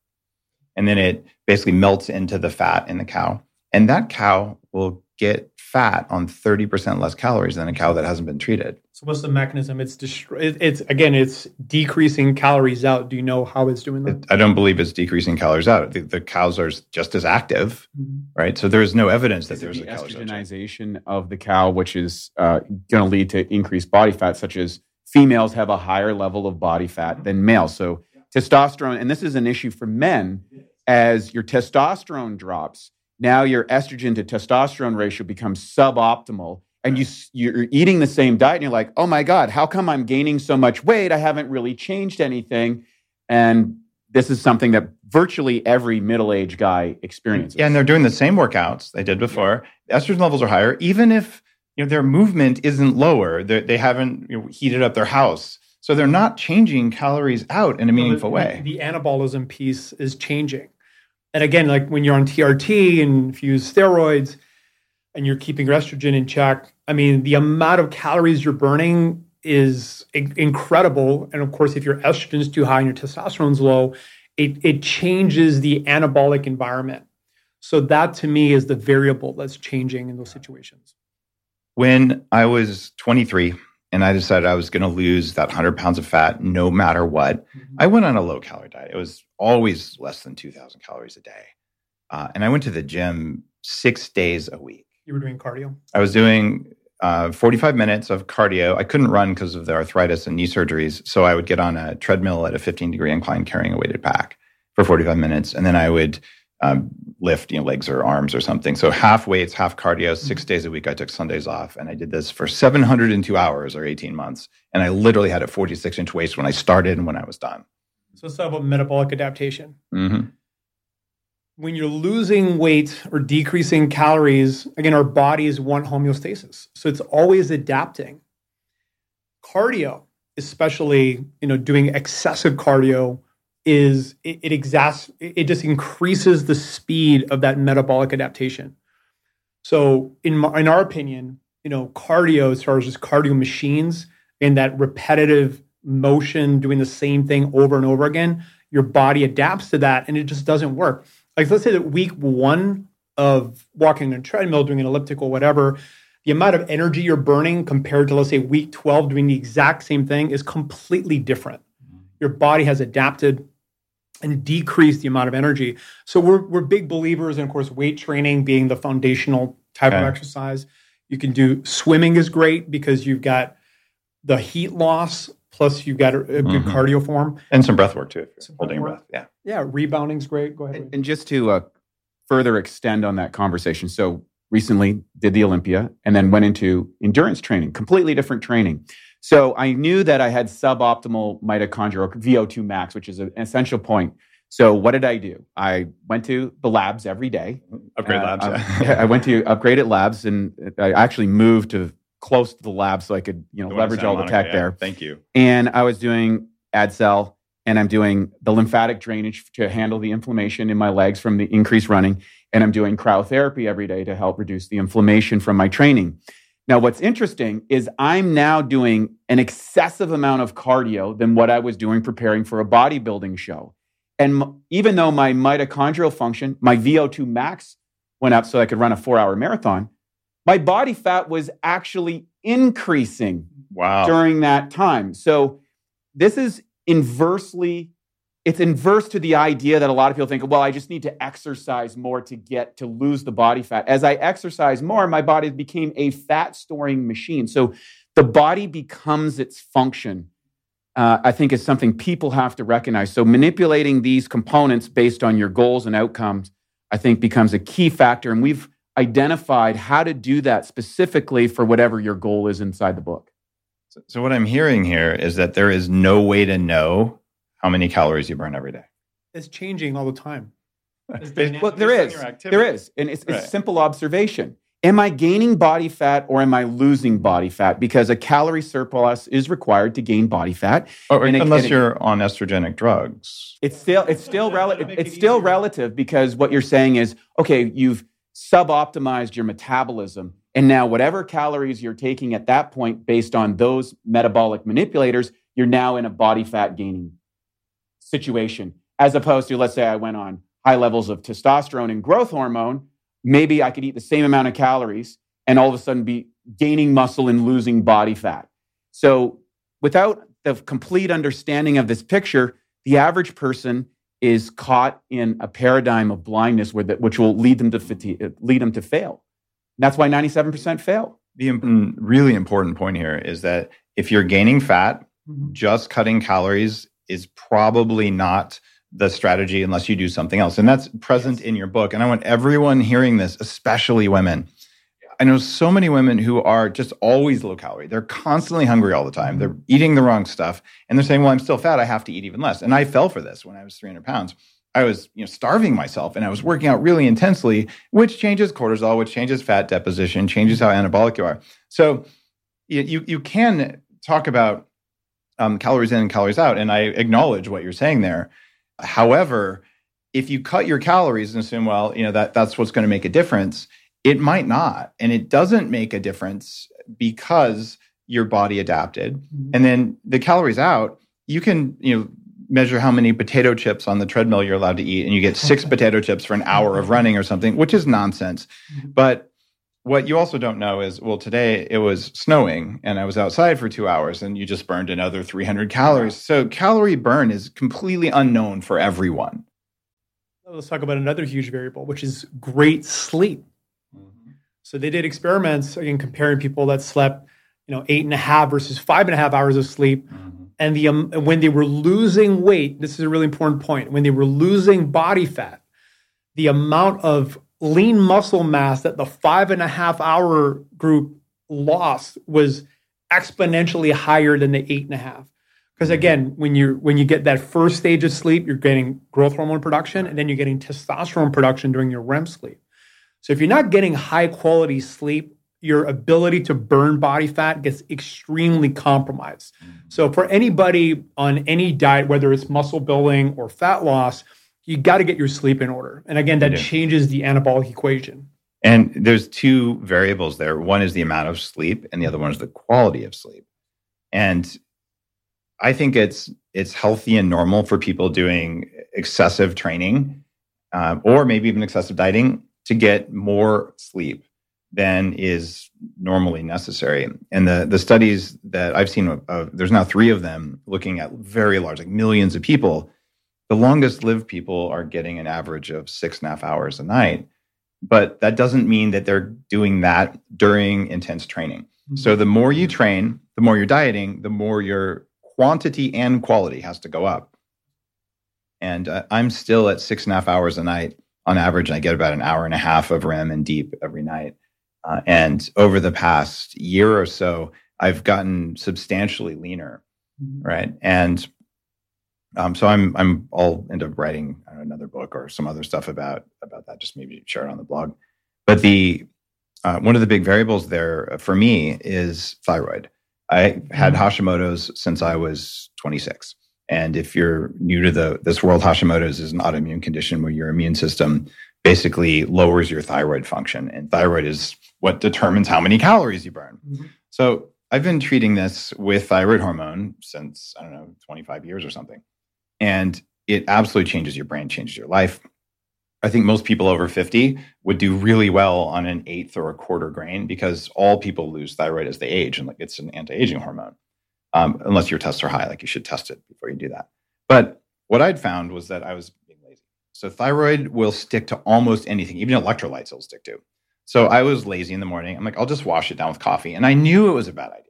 And then it basically melts into the fat in the cow. And that cow will get fat on 30% less calories than a cow that hasn't been treated. So what's the mechanism? It's destroy. It's again, it's decreasing calories out. Do you know how it's doing that? It, I don't believe it's decreasing calories out. The, the cows are just as active, mm-hmm. right? So there is no evidence that there's the a estrogenization of the cow, which is uh, going to lead to increased body fat, such as females have a higher level of body fat than males. So testosterone, and this is an issue for men, as your testosterone drops now your estrogen to testosterone ratio becomes suboptimal and you you're eating the same diet and you're like oh my god how come i'm gaining so much weight? I haven't really changed anything. And this is something that virtually every middle-aged guy experiences. Yeah and they're doing the same workouts they did before. Yeah. estrogen levels are higher even if you know their movement isn't lower. They're, they have not you know, heated up their house. So they're not changing calories out in a meaningful the, way. the anabolism piece is changing and again, like when you're on TRT and if you use steroids and you're keeping your estrogen in check, I mean, the amount of calories you're burning is incredible. And of course, if your estrogen is too high and your testosterone's low, it, it changes the anabolic environment. So that to me is the variable that's changing in those situations. When I was 23, and I decided I was going to lose that 100 pounds of fat no matter what. Mm-hmm. I went on a low calorie diet. It was always less than 2,000 calories a day. Uh, and I went to the gym six days a week. You were doing cardio? I was doing uh, 45 minutes of cardio. I couldn't run because of the arthritis and knee surgeries. So I would get on a treadmill at a 15 degree incline carrying a weighted pack for 45 minutes. And then I would um, lift, you know, legs or arms or something. So half weights, half cardio, 6 mm-hmm. days a week. I took Sundays off, and I did this for 702 hours or 18 months. And I literally had a 46 inch waist when I started and when I was done. So it's about metabolic adaptation. Mm-hmm. When you're losing weight or decreasing calories, again, our bodies want homeostasis, so it's always adapting. Cardio, especially, you know, doing excessive cardio is it, it it just increases the speed of that metabolic adaptation. So in my, in our opinion, you know, cardio as far as just cardio machines and that repetitive motion doing the same thing over and over again, your body adapts to that and it just doesn't work. Like let's say that week 1 of walking on a treadmill, doing an elliptical, whatever, the amount of energy you're burning compared to let's say week 12 doing the exact same thing is completely different. Your body has adapted and decrease the amount of energy. So we're we're big believers in, of course, weight training being the foundational type okay. of exercise. You can do swimming is great because you've got the heat loss plus you've got a, a good mm-hmm. cardio form and some breath work too. holding breath, yeah, yeah. Rebounding's great. Go ahead. And, and just to uh, further extend on that conversation, so recently did the Olympia and then went into endurance training, completely different training. So I knew that I had suboptimal mitochondrial VO2 max, which is an essential point. So what did I do? I went to the labs every day. Upgrade uh, labs. I, I, went to upgraded labs, and I actually moved to close to the lab so I could, you know, leverage all the tech yeah. there. Thank you. And I was doing AdCell, and I'm doing the lymphatic drainage to handle the inflammation in my legs from the increased running, and I'm doing cryotherapy every day to help reduce the inflammation from my training. Now, what's interesting is I'm now doing an excessive amount of cardio than what I was doing preparing for a bodybuilding show. And even though my mitochondrial function, my VO2 max went up so I could run a four hour marathon, my body fat was actually increasing wow. during that time. So this is inversely it's inverse to the idea that a lot of people think, well, I just need to exercise more to get to lose the body fat. As I exercise more, my body became a fat storing machine. So the body becomes its function. Uh, I think is something people have to recognize. So manipulating these components based on your goals and outcomes, I think, becomes a key factor. And we've identified how to do that specifically for whatever your goal is inside the book. So, so what I'm hearing here is that there is no way to know how many calories you burn every day. It's changing all the time. well, there is. There is. And it's, right. it's simple observation. am I gaining body fat or am I losing body fat? Because a calorie surplus is required to gain body fat. Oh, or, And it- unless and it- you're on estrogenic drugs. It's still it's still That'll relative. It's it still easier. relative because what you're saying is okay. You've suboptimized your metabolism, and now whatever calories you're taking at that point, based on those metabolic manipulators, you're now in a body fat gaining situation. As opposed to let's say I went on high levels of testosterone and growth hormone, maybe I could eat the same amount of calories and all of a sudden be gaining muscle and losing body fat. So without the complete understanding of this picture, the average person is caught in a paradigm of blindness where that, which will lead them to fatigue, lead them to fail. That's why 97% fail. The im- really important point here is that if you're gaining fat, Mhm. just cutting calories is probably not the strategy unless you do something else. And that's present in your book. And I want everyone hearing this, especially women. I know so many women who are just always low calorie. They're constantly hungry all the time. They're mm-hmm. eating the wrong stuff. And they're saying, well, I'm still fat. I have to eat even less. And I fell for this when I was 300 pounds. I was you know, starving myself and I was working out really intensely, which changes cortisol, which changes fat deposition, changes how anabolic you are. So you, you, you can talk about um, calories in and calories out. And I acknowledge what you're saying there. However, if you cut your calories and assume, well, you know, that that's what's going to make a difference, it might not. And it doesn't make a difference because your body adapted. Mhm. And then the calories out, you can, you know, measure how many potato chips on the treadmill you're allowed to eat, and you get six [laughs] potato chips for an hour of running or something, which is nonsense. Mhm. But what you also don't know is, well, today it was snowing and I was outside for two hours and you just burned another 300 calories. So calorie burn is completely unknown for everyone. Let's talk about another huge variable, which is great sleep. So they did experiments again comparing people that slept, you know, eight and a half versus five and a half hours of sleep, and the um, when they were losing weight. This is a really important point. When they were losing body fat, the amount of lean muscle mass that the five and a half hour group lost was exponentially higher than the eight and a half. Because again, when you when you get that first stage of sleep, you're getting growth hormone production, and then you're getting testosterone production during your REM sleep. So if you're not getting high quality sleep, your ability to burn body fat gets extremely compromised. Mm-hmm. So for anybody on any diet, whether it's muscle building or fat loss, you got to get your sleep in order. And again, that changes the anabolic equation. And there's two variables there. One is the amount of sleep, and the other one is the quality of sleep. And I think it's it's healthy and normal for people doing excessive training, uh, or maybe even excessive dieting, to get more sleep than is normally necessary. And the the studies that I've seen, of, there's now three of them looking at very large, like millions of people. The longest lived people are getting an average of six and a half hours a night but that doesn't mean that they're doing that during intense training. So the more you train, the more you're dieting, the more your quantity and quality has to go up. And uh, I'm still at six and a half hours a night on average. I get about an hour and a half of REM and deep every night. Uh, and over the past year or so, I've gotten substantially leaner, right? And um, so I'm I'm I'll end up writing know, another book or some other stuff about about that. Just maybe share it on the blog. But the uh, one of the big variables there for me is thyroid. I had Hashimoto's since I was 26. And if you're new to the this world, Hashimoto's is an autoimmune condition where your immune system basically lowers your thyroid function, and thyroid is what determines how many calories you burn. Mhm. So I've been treating this with thyroid hormone since I don't know 25 years or something, and it absolutely changes your brain, changes your life. I think most people over 50 would do really well on an eighth or a quarter grain because all people lose thyroid as they age, and like it's an anti-aging hormone. Um, unless your tests are high, like you should test it before you do that. But what I'd found was that I was being lazy. So thyroid will stick to almost anything, even electrolytes it'll stick to. So I was lazy in the morning. I'm like, I'll just wash it down with coffee, and I knew it was a bad idea.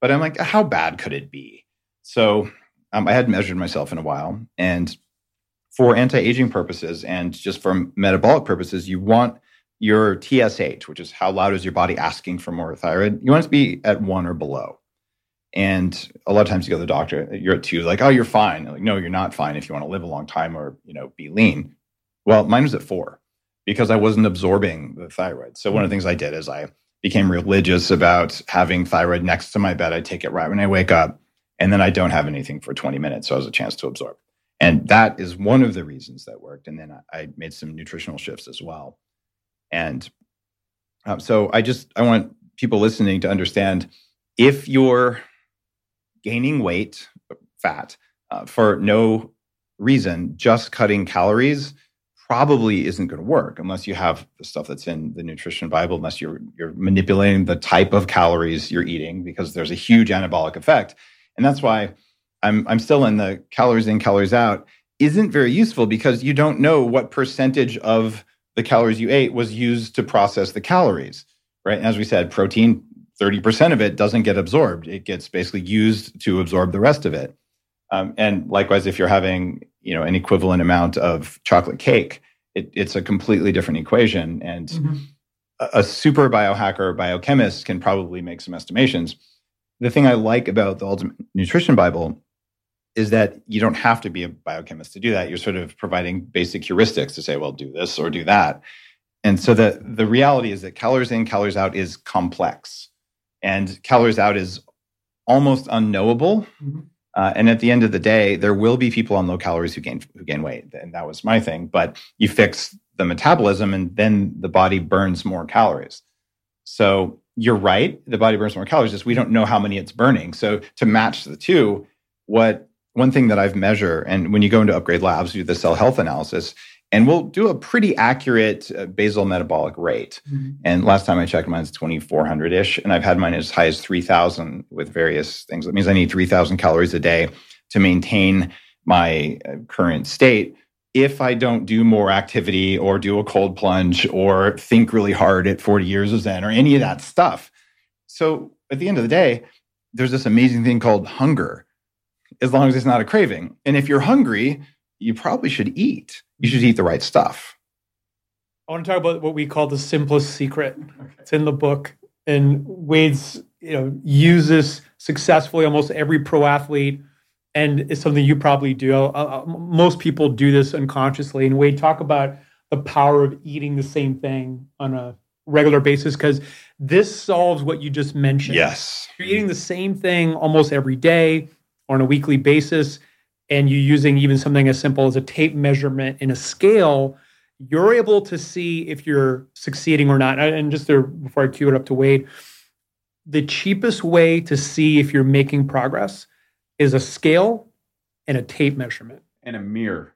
But I'm like, how bad could it be? So um, I hadn't measured myself in a while, and for anti-aging purposes and just for metabolic purposes, you want your TSH, which is how loud is your body asking for more thyroid. You want it to be at one or below. And a lot of times you go to the doctor, you're at two, like, oh, you're fine. Like, no, you're not fine if you want to live a long time or, you know, be lean. Well, mine was at four. because I wasn't absorbing the thyroid. So one of the things I did is I became religious about having thyroid next to my bed. I take it right when I wake up, and then I don't have anything for 20 minutes. So I has a chance to absorb. And that is one of the reasons that worked. And then I, I made some nutritional shifts as well. And um, so I just I want people listening to understand if you're gaining weight, fat, uh, for no reason, just cutting calories probably isn't going to work unless you have the stuff that's in the nutrition bible unless you're you're manipulating the type of calories you're eating because there's a huge anabolic effect and that's why i'm i'm still in the calories in calories out isn't very useful because you don't know what percentage of the calories you ate was used to process the calories right and as we said protein 30% of it doesn't get absorbed it gets basically used to absorb the rest of it um, and likewise, if you're having you know an equivalent amount of chocolate cake, it, it's a completely different equation. And mm-hmm. a, a, super biohacker biochemist can probably make some estimations. The thing I like about the Ultimate Nutrition Bible is that you don't have to be a biochemist to do that. You're sort of providing basic heuristics to say, well, do this or do that. And so the the reality is that calories in, calories out is complex, and calories out is almost unknowable. Mm-hmm uh, and at the end of the day, there will be people on low calories who gain who gain weight, and that was my thing. But you fix the metabolism, and then the body burns more calories. So you're right, the body burns more calories. Just we don't know how many it's burning. So to match the two, what one thing that I've measured, and when you go into Upgrade Labs, you do the cell health analysis, and we'll do a pretty accurate uh, basal metabolic rate. Mm-hmm. And last time I checked, mine's 2,400 ish, and I've had mine as high as 3,000 with various things. That means I need 3,000 calories a day to maintain my uh, current state. If I don't do more activity or do a cold plunge or think really hard at 40 years of Zen or any of that stuff. So at the end of the day, there's this amazing thing called hunger, as long as it's not a craving. And if you're hungry, you probably should eat. You should eat the right stuff. I want to talk about what we call the simplest secret. It's in the book, and Wade's you know uses successfully almost every pro athlete, and it's something you probably do. Uh, uh, most people do this unconsciously. And Wade, talk about the power of eating the same thing on a regular basis because this solves what you just mentioned. Yes, you're eating the same thing almost every day or on a weekly basis and you're using even something as simple as a tape measurement in a scale, you're able to see if you're succeeding or not. And just to, before I cue it up to Wade, the cheapest way to see if you're making progress is a scale and a tape measurement and a mirror.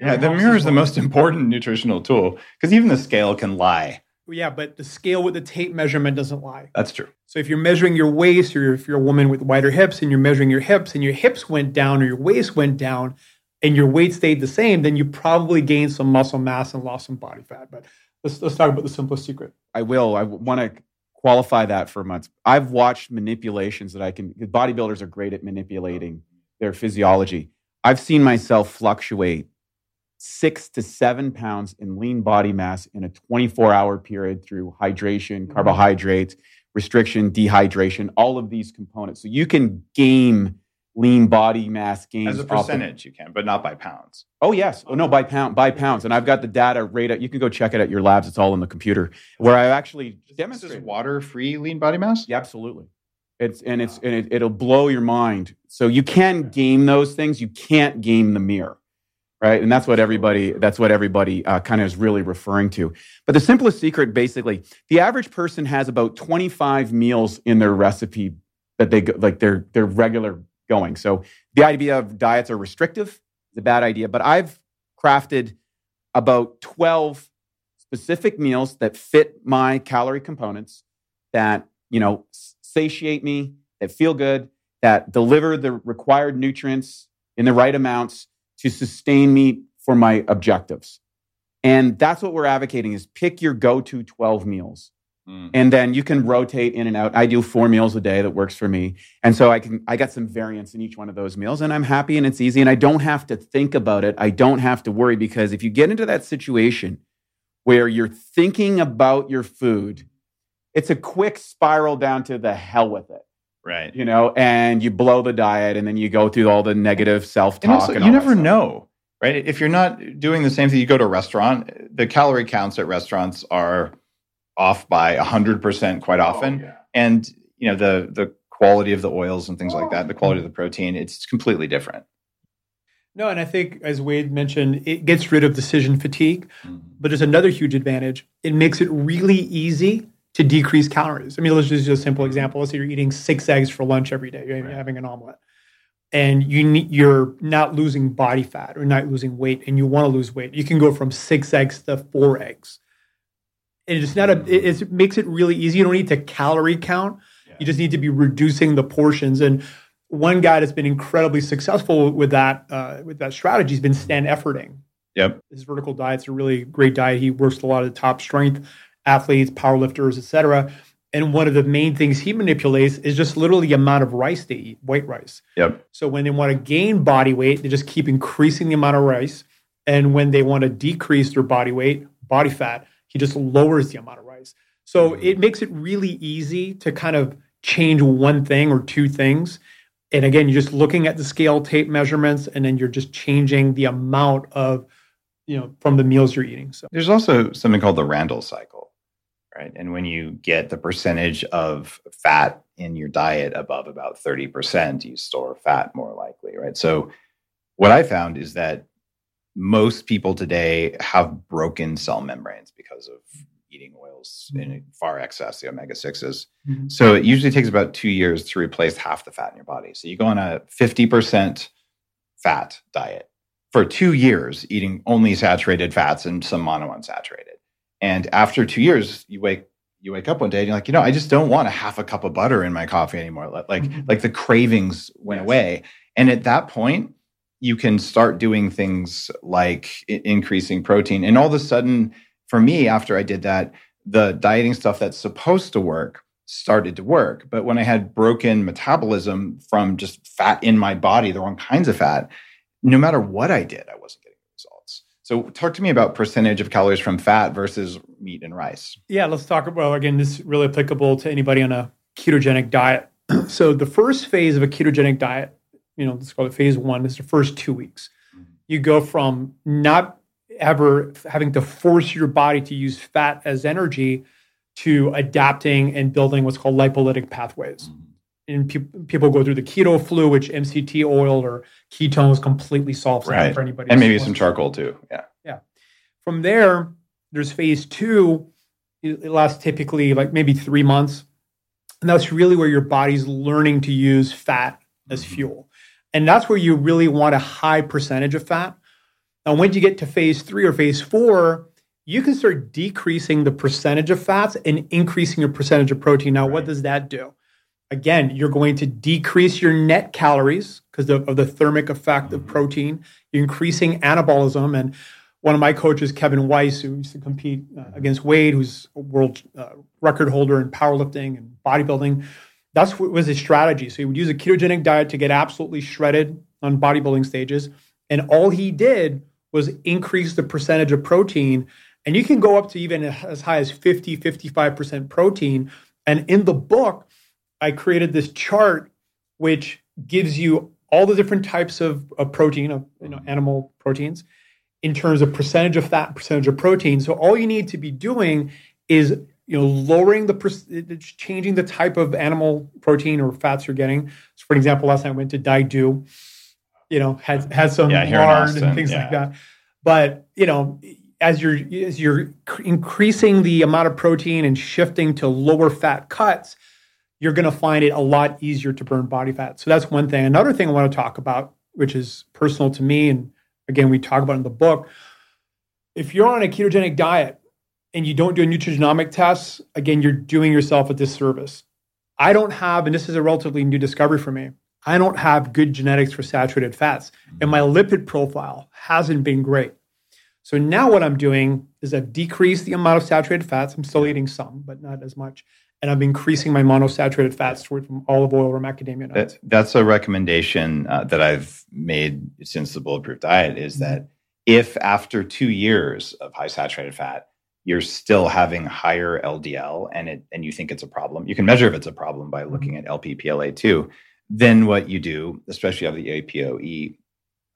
Yeah, the mirror is the most important nutritional tool because even the scale can lie. Yeah, but the scale with the tape measurement doesn't lie. That's true. So if you're measuring your waist, or if you're a woman with wider hips and you're measuring your hips and your hips went down or your waist went down and your weight stayed the same, then you probably gained some muscle mass and lost some body fat. But let's let's talk about the simplest secret. I will. I want to qualify that for months. I've watched manipulations that I can. Bodybuilders are great at manipulating their physiology. I've seen myself fluctuate six to seven pounds in lean body mass in a 24 hour period through hydration, mm-hmm. carbohydrates, restriction, dehydration, all of these components. So you can game lean body mass gains as a percentage you can but not by pounds. Oh yes. Oh no by pound by pounds. And i've got the data right at you can go check it at your labs. It's all in the computer where i actually demonstrate water free lean body mass? Yeah absolutely. It's and it's and it, it'll blow your mind. So you can game those things. You can't game the mirror right? And that's what everybody that's what everybody uh, kind of is really referring to. But the simplest secret, basically, the average person has about 25 meals in their recipe that they go, like they're they're regular going. So the idea of diets are restrictive is a bad idea. But I've crafted about 12 specific meals that fit my calorie components that you know satiate me, that feel good, that deliver the required nutrients in the right amounts to sustain me for my objectives. And that's what we're advocating is pick your go-to 12 meals. Mm. And then you can rotate in and out. I do four meals a day that works for me. And so I can I got some variance in each one of those meals and I'm happy and it's easy and I don't have to think about it. I don't have to worry because if you get into that situation where you're thinking about your food, it's a quick spiral down to the hell with it. Right. You know, and you blow the diet and then you go through all the negative self talk. And, also, you never know. right? If you're not doing the same thing, you go to a restaurant, the calorie counts at restaurants are off by 100% quite often. Oh, yeah. And, you know, the the quality of the oils and things like that, the quality of the protein, it's completely different. No, and I think as Wade mentioned, it gets rid of decision fatigue. Mm-hmm. But there's another huge advantage. It makes it really easy to decrease calories. I mean, let's just use a simple example. Let's say you're eating six eggs for lunch every day. You're Right. having an omelet, and you need, you're not losing body fat or not losing weight, and you want to lose weight. You can go from six eggs to four eggs. And it's not a. It, it makes it really easy. You don't need to calorie count. You just need to be reducing the portions. And one guy that's been incredibly successful with that uh, with that strategy has been Stan Efferding. Yep. his vertical diet's a really great diet. He works with a lot of the top strength athletes, powerlifters, etc. And one of the main things he manipulates is just literally the amount of rice they eat, white rice. Yep. So when they want to gain body weight, they just keep increasing the amount of rice. And when they want to decrease their body weight, body fat, he just lowers the amount of rice. So mm-hmm. it makes it really easy to kind of change one thing or two things. And again, you're just looking at the scale tape measurements, and then you're just changing the amount of, you know, from the meals you're eating. So There's also something called the Randle cycle, right? And when you get the percentage of fat in your diet above about 30%, you store fat more likely, right? So what I found is that most people today have broken cell membranes because of eating oils in far excess, the omega 6s. Mhm. So it usually takes about two years to replace half the fat in your body. So you go on a 50% fat diet for two years, eating only saturated fats and some monounsaturated. And after two years, you wake you wake up one day and you're like, you know, I just don't want a half a cup of butter in my coffee anymore. Like like, Mhm. like the cravings went Yes. away. And at that point, you can start doing things like i- increasing protein. And all of a sudden, for me, after I did that, the dieting stuff that's supposed to work started to work. But when I had broken metabolism from just fat in my body, the wrong kinds of fat, no matter what I did, I wasn't getting results. So, talk to me about percentage of calories from fat versus meat and rice. Yeah, let's talk about again. This is really applicable to anybody on a ketogenic diet. [clears throat] so the first phase of a ketogenic diet, you know, let's call it phase one, is the first two weeks. You go from not ever having to force your body to use fat as energy to adapting and building what's called lipolytic pathways. Mm-hmm. And peop people go through the keto flu, which MCT oil or ketones completely solves Right. for anybody. And maybe wants some charcoal too. Yeah. Yeah. From there, there's phase two. It it lasts typically like maybe three months. And that's really where your body's learning to use fat as mm-hmm. fuel. And that's where you really want a high percentage of fat. And when you get to phase three or phase four, you can start decreasing the percentage of fats and increasing your percentage of protein. Now, what does that do? Again, you're going to decrease your net calories because of, of the thermic effect of protein. You're increasing anabolism. And one of my coaches, Kevin Weiss, who used to compete uh, against Wade, who's a world uh, record holder in powerlifting and bodybuilding, that's what was his strategy. So he would use a ketogenic diet to get absolutely shredded on bodybuilding stages. And all he did was increase the percentage of protein. And you can go up to even as high as 50, 55% protein. And in the book, I created this chart which gives you all the different types of, of protein, of you know, animal proteins, in terms of percentage of fat, percentage of protein. So all you need to be doing is you know lowering the per- changing the type of animal protein or fats you're getting. So for example, last time I went to Daidu, you know, had had some Yeah, lard Austin, and things yeah. like that. But you know, as you're as you're increasing the amount of protein and shifting to lower fat cuts, you're going to find it a lot easier to burn body fat. So that's one thing. Another thing I want to talk about, which is personal to me, and again, we talk about in the book. If you're on a ketogenic diet and you don't do a nutrigenomic test, again, you're doing yourself a disservice. I don't have, and this is a relatively new discovery for me, I don't have good genetics for saturated fats, and my lipid profile hasn't been great. So now what I'm doing is I've decreased the amount of saturated fats. I'm still eating some, but not as much. And I'm increasing my monosaturated fats toward from olive oil or macadamia nuts. That, that's a recommendation uh, that I've made since the Bulletproof Diet is that if after two years of high saturated fat, you're still having higher LDL and it and you think it's a problem, you can measure if it's a problem by looking at Lp-PLA2. Then what you do, especially of the APOE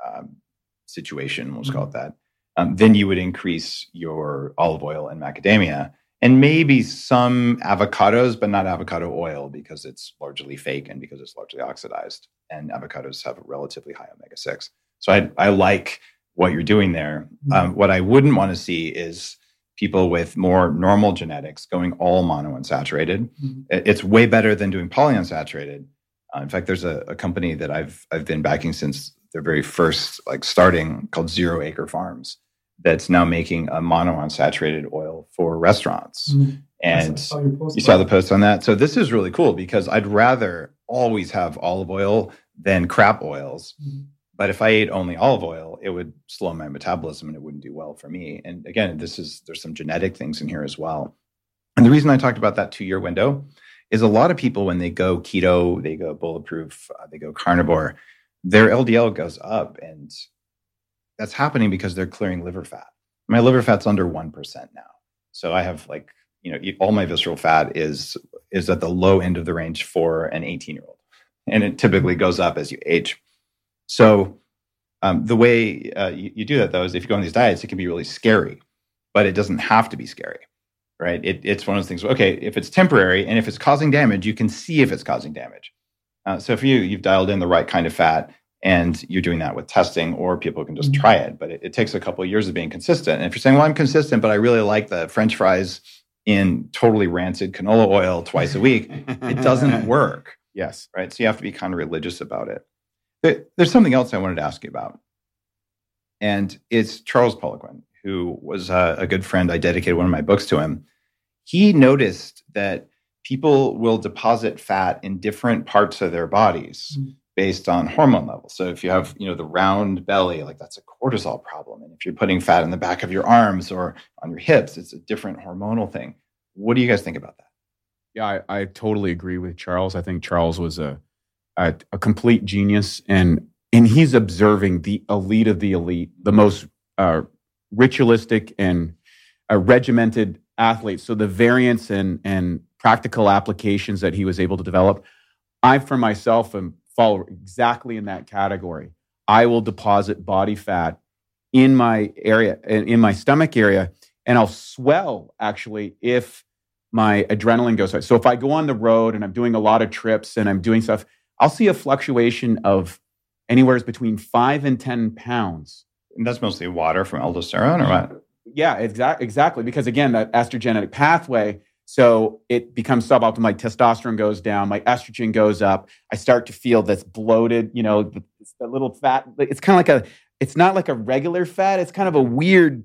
um, situation, let's call it that, um, then you would increase your olive oil and macadamia and maybe some avocados, but not avocado oil because it's largely fake and because it's largely oxidized. And avocados have a relatively high omega 6. So I, I like what you're doing there. Mm-hmm. Um, what I wouldn't want to see is people with more normal genetics going all monounsaturated. Mhm. It- It's way better than doing polyunsaturated. Uh, in fact, there's a, a company that I've I've been backing since their very first like starting called Zero Acre Farms that's now making a monounsaturated oil for restaurants. And saw you saw the post on that. So this is really cool because I'd rather always have olive oil than crap oils. Mhm. But if I ate only olive oil, it would slow my metabolism and it wouldn't do well for me. And again, this is there's some genetic things in here as well. And the reason I talked about that two year window is a lot of people when they go keto, they go bulletproof, uh, they go carnivore, their LDL goes up, and that's happening because they're clearing liver fat. My liver fat's under one percent now, so I have like you know all my visceral fat is is at the low end of the range for an 18 year old, and it typically goes up as you age. So um, the way uh, you, you do that though is if you go on these diets, it can be really scary, but it doesn't have to be scary, right? It, it's one of those things. Okay, if it's temporary and if it's causing damage, you can see if it's causing damage. Uh, so for you, you've dialed in the right kind of fat, and you're doing that with testing, or people can just Mhm. try it. But it, it takes a couple of years of being consistent. And if you're saying, "Well, I'm consistent, but I really like the French fries in totally rancid canola oil twice a week," it doesn't [laughs] work Yes. right? So you have to be kind of religious about it. There- There's something else I wanted to ask you about, and it's Charles Poliquin, who was a, a good friend. I dedicated one of my books to him. He noticed that people will deposit fat in different parts of their bodies Mm. based on hormone levels. So if you have, you know, the round belly, like that's a cortisol problem, and if you're putting fat in the back of your arms or on your hips, it's a different hormonal thing. What do you guys think about that? Yeah, I, I totally agree with Charles. I think Charles was a, a a complete genius, and and he's observing the elite of the elite, the most uh, ritualistic and uh, regimented athletes. So the variance and and practical applications that he was able to develop, I for myself am fall exactly in that category. I will deposit body fat in my area, in in my stomach area, and I'll swell actually if my adrenaline goes high. So if I go on the road and I'm doing a lot of trips and I'm doing stuff, I'll see a fluctuation of anywhere between five and 10 pounds. And that's mostly water from aldosterone, or what? Yeah, exactly. Exactly. Because again, that estrogenic pathway, so it becomes suboptimal. My testosterone goes down, my estrogen goes up. I start to feel this bloated, you know, the little fat. It's kind of like a, it's not like a regular fat. It's kind of a weird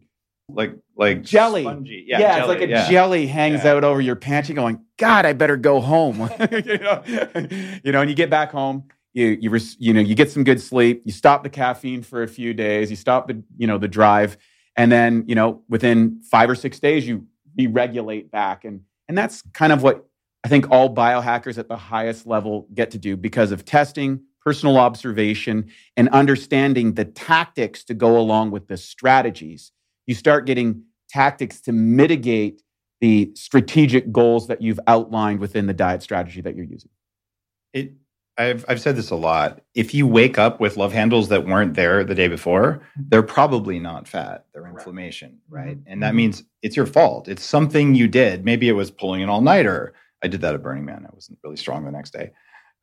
like like Jelly. spongy. Yeah, jelly, it's like a yeah. jelly hangs Yeah. out over your pants. You're going, God, I better go home. [laughs] you, know? [laughs] you know, and you get back home, you you res- you know, you get some good sleep. You stop the caffeine for a few days. You stop the you know the drive, and then you know within five or six days you re-regulate back, and and that's kind of what I think all biohackers at the highest level get to do because of testing, personal observation, and understanding the tactics to go along with the strategies you start getting tactics to mitigate the strategic goals that you've outlined within the diet strategy that you're using. It, I've I've said this a lot. If you wake up with love handles that weren't there the day before, they're probably not fat. They're inflammation, right? Mm-hmm. And that mm-hmm. means it's your fault. It's something you did. Maybe it was pulling an all nighter. I did that at Burning Man. I wasn't really strong the next day.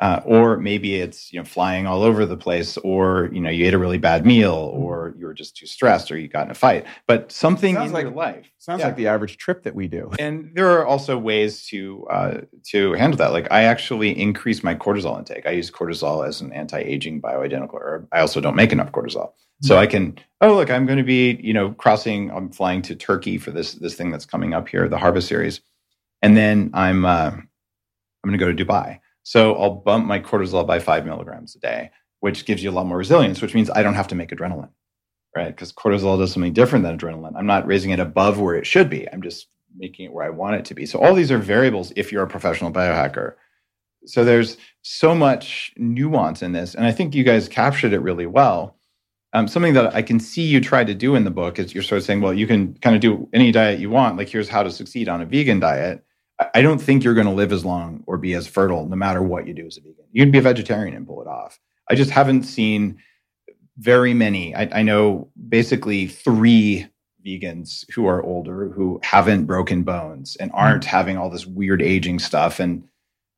Uh, or maybe it's you know flying all over the place, or you know you ate a really bad meal, or you were just too stressed, or you got in a fight. But something Sounds in like- your life Sounds Yeah. like the average trip that we do. and there are also ways to uh, to handle that. Like I actually increase my cortisol intake. I use cortisol as an anti-aging bioidentical herb. I also don't make enough cortisol, so I can. Oh, look, I'm going to be you know crossing. I'm flying to Turkey for this this thing that's coming up here, the Harvest Series, and then I'm uh, I'm going to go to Dubai. So I'll bump my cortisol by five milligrams a day, which gives you a lot more resilience. Which means I don't have to make adrenaline right? Because cortisol does something different than adrenaline. I'm not raising it above where it should be. I'm just making it where I want it to be. So all these are variables if you're a professional biohacker. So there's so much nuance in this, and I think you guys captured it really well. Um, something that I can see you try to do in the book is you're sort of saying, well, you can kind of do any diet you want. Like here's how to succeed on a vegan diet. I- don't think you're going to live as long or be as fertile no matter what you do as a vegan. You can be a vegetarian and pull it off. I just haven't seen very many. I, I know basically three vegans who are older who haven't broken bones and aren't having all this weird aging stuff and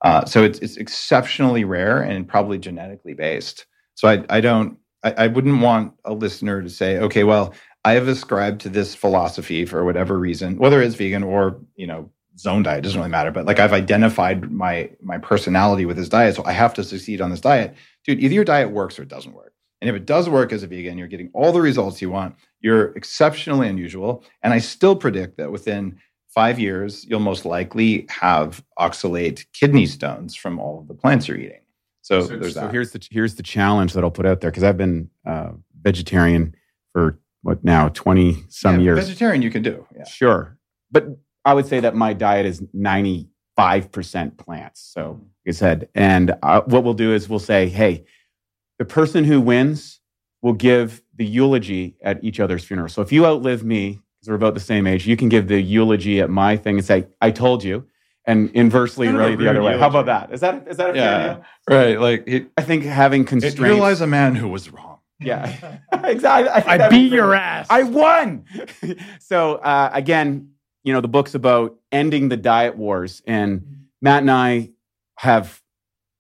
uh, so it's it's exceptionally rare and probably genetically based. So I I don't I, I wouldn't want a listener to say, okay, well, I have ascribed to this philosophy for whatever reason, whether it's vegan or you know zone diet doesn't really matter. But like I've identified my my personality with this diet, so I have to succeed on this diet, dude. Either your diet works or it doesn't work. And if it does work as a vegan, you're getting all the results you want. You're exceptionally unusual, and I still predict that within five years, you'll most likely have oxalate kidney stones from all of the plants you're eating. So, so there's so that. here's the here's the challenge that I'll put out there because I've been uh, vegetarian for what now twenty some Yeah, years. Vegetarian, you can do. Yeah. Sure, but I would say that my diet is ninety five percent plants. So, like I said, and uh, what we'll do is we'll say, hey, the person who wins will give the eulogy at each other's funeral. So if you outlive me, because we're about the same age, you can give the eulogy at my thing and say, I told you. And inversely, Kind really the other rude way. How about that? Is that is that a fair Yeah. deal? Right. Like it, I think having it constraints. realize a man who was wrong. yeah, [laughs] exactly. I, I beat your ass. I won. [laughs] so uh, again, you know, the book's about ending the diet wars, and Matt and I have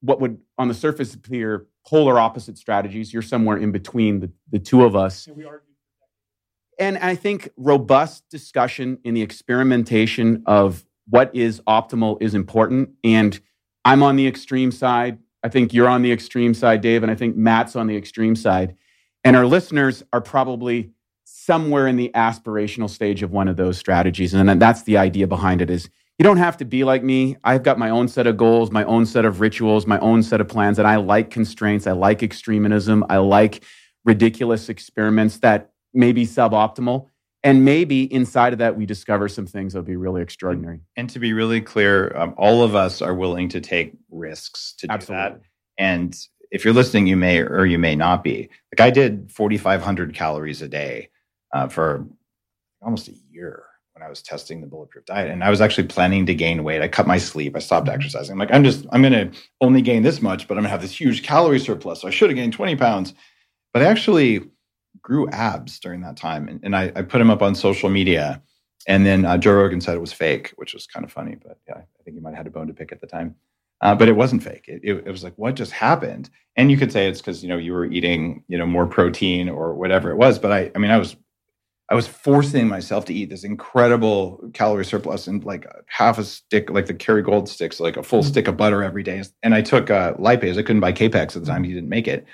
what would, on the surface, appear polar opposite strategies. You're somewhere in between the, the two of us, argue. and I think robust discussion in the experimentation of what is optimal is important. And I'm on the extreme side. I think you're on the extreme side, Dave, and I think Matt's on the extreme side. And our listeners are probably somewhere in the aspirational stage of one of those strategies. And that's the idea behind it is you don't have to be like me. I've got my own set of goals, my own set of rituals, my own set of plans, and I like constraints. I like extremism. I like ridiculous experiments that may be suboptimal. And maybe inside of that, we discover some things that'll be really extraordinary. And to be really clear, um, all of us are willing to take risks to do Absolutely. that. And if you're listening, you may or you may not be. Like I did 4,500 calories a day uh, for almost a year when I was testing the bulletproof diet, and I was actually planning to gain weight. I cut my sleep. I stopped exercising. I'm like, I'm just, I'm going to only gain this much, but I'm going to have this huge calorie surplus. So I should have gained 20 pounds. But I actually grew abs during that time, and, and I, I put them up on social media. And then uh, Joe Rogan said it was fake, which was kind of funny. But yeah, I think he might have had a bone to pick at the time. Uh, but it wasn't fake. It, it, it was like, what just happened? And you could say it's because you know you were eating you know more protein or whatever it was. But I, I mean, I was, I was forcing myself to eat this incredible calorie surplus and like half a stick, like the Kerrygold sticks, like a full mm-hmm. stick of butter every day. And I took uh, lipase. I couldn't buy Kapex at the time. Mm-hmm. He didn't make it.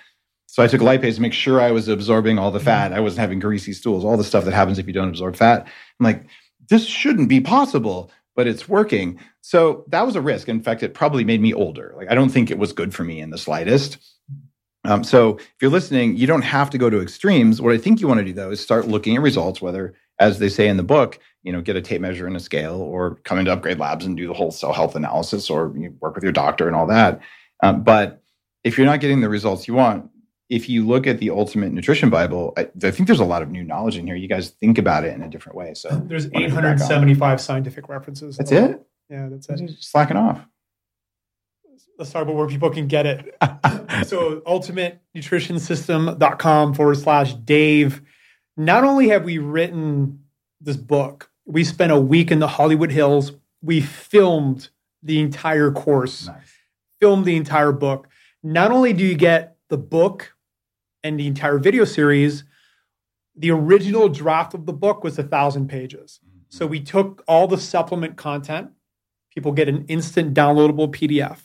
So I took lipase to make sure I was absorbing all the mm-hmm. fat. I wasn't having greasy stools, all the stuff that happens if you don't absorb fat. I'm like, this shouldn't be possible, but it's working. So that was a risk. In fact, it probably made me older. Like I don't think it was good for me in the slightest. Um, so if you're listening, you don't have to go to extremes. What I think you want to do though is start looking at results, whether, as they say in the book, you know, get a tape measure and a scale, or come into Upgrade Labs and do the whole cell health analysis, or you work with your doctor and all that. Um, but if you're not getting the results you want, if you look at the Ultimate Nutrition Bible, I, I think there's a lot of new knowledge in here. You guys think about it in a different way. So There's wanna go back on. 875 scientific references. that's it. Yeah, that's it. Just slacking off. Let's talk about where people can get it. [laughs] so ultimatenutritionsystem.com forward slash Dave. Not only have we written this book, we spent a week in the Hollywood Hills. We filmed the entire course, Nice. filmed the entire book. Not only do you get the book and the entire video series, the original draft of the book was a thousand pages. Mm-hmm. So we took all the supplement content. People get an instant downloadable PDF.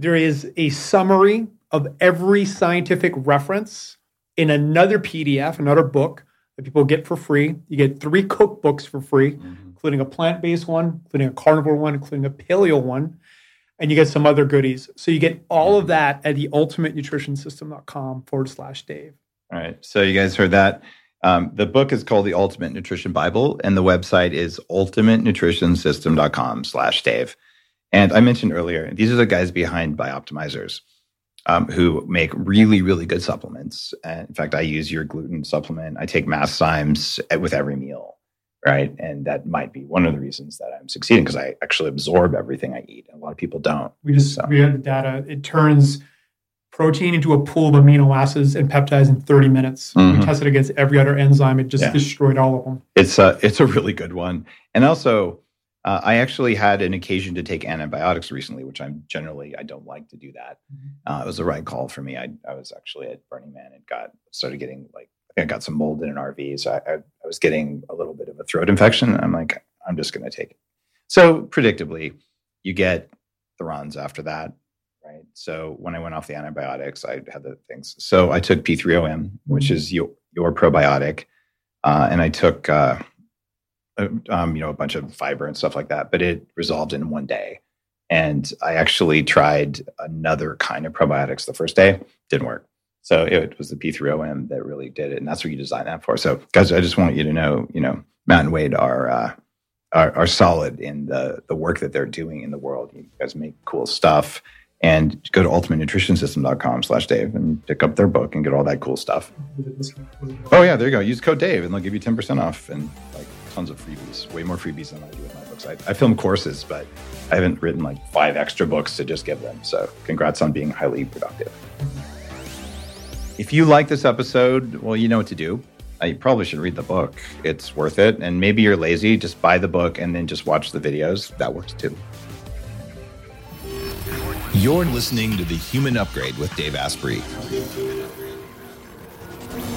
There is a summary of every scientific reference in another PDF, another book that people get for free. You get three cookbooks for free, including a plant based one, including a carnivore one, including a paleo one, and you get some other goodies. So you get all of that at the ultimatenutritionsystem.com forward slash Dave. All right. So you guys heard that. Um, the book is called The Ultimate Nutrition Bible, and the website is ultimatenutritionsystem.com slash Dave. And I mentioned earlier, these are the guys behind Bioptimizers um, who make really, really good supplements. And in fact, I use your gluten supplement. I take MassZymes with every meal, right? And that might be one of the reasons that I'm succeeding because I actually absorb everything I eat. And a lot of people don't. We just So- we had the data. It turns protein into a pool of amino acids and peptides in 30 minutes. Mhm. We tested against every other enzyme. It just Yeah. destroyed all of them. It's a it's a really good one. And also, uh, I actually had an occasion to take antibiotics recently, which I'm generally I don't like to do that. Uh, it was the right call for me. I I was actually at Burning Man and got started getting like I got some mold in an RV, so I, I, I was getting a little bit of a throat infection. I'm like, I'm just going to take it. So predictably, you get the runs after that, right? So when I went off the antibiotics, I had the things. So I took P3OM, which is your your probiotic, uh, and I took. Uh, um, you know, a bunch of fiber and stuff like that, but it resolved in one day. And I actually tried another kind of probiotics the first day, didn't work. So it was the P3OM that really did it, and that's what you designed that for. So, guys, I just want you to know, you know, Matt and Wade are uh, are, are solid in the the work that they're doing in the world. You guys make cool stuff, and go to ultimatenutritionsystem.com slash Dave and pick up their book and get all that cool stuff. Oh yeah, there you go. Use code Dave, and they'll give you ten percent off and like tons of freebies. Way more freebies than I do with my books. I, I film courses, but I haven't written like five extra books to just give them. So congrats on being highly productive. If you like this episode, well, you know what to do. You probably should read the book. It's worth it. And maybe you're lazy, just buy the book and then just watch the videos. That works too. You're listening to The Human Upgrade with Dave Asprey.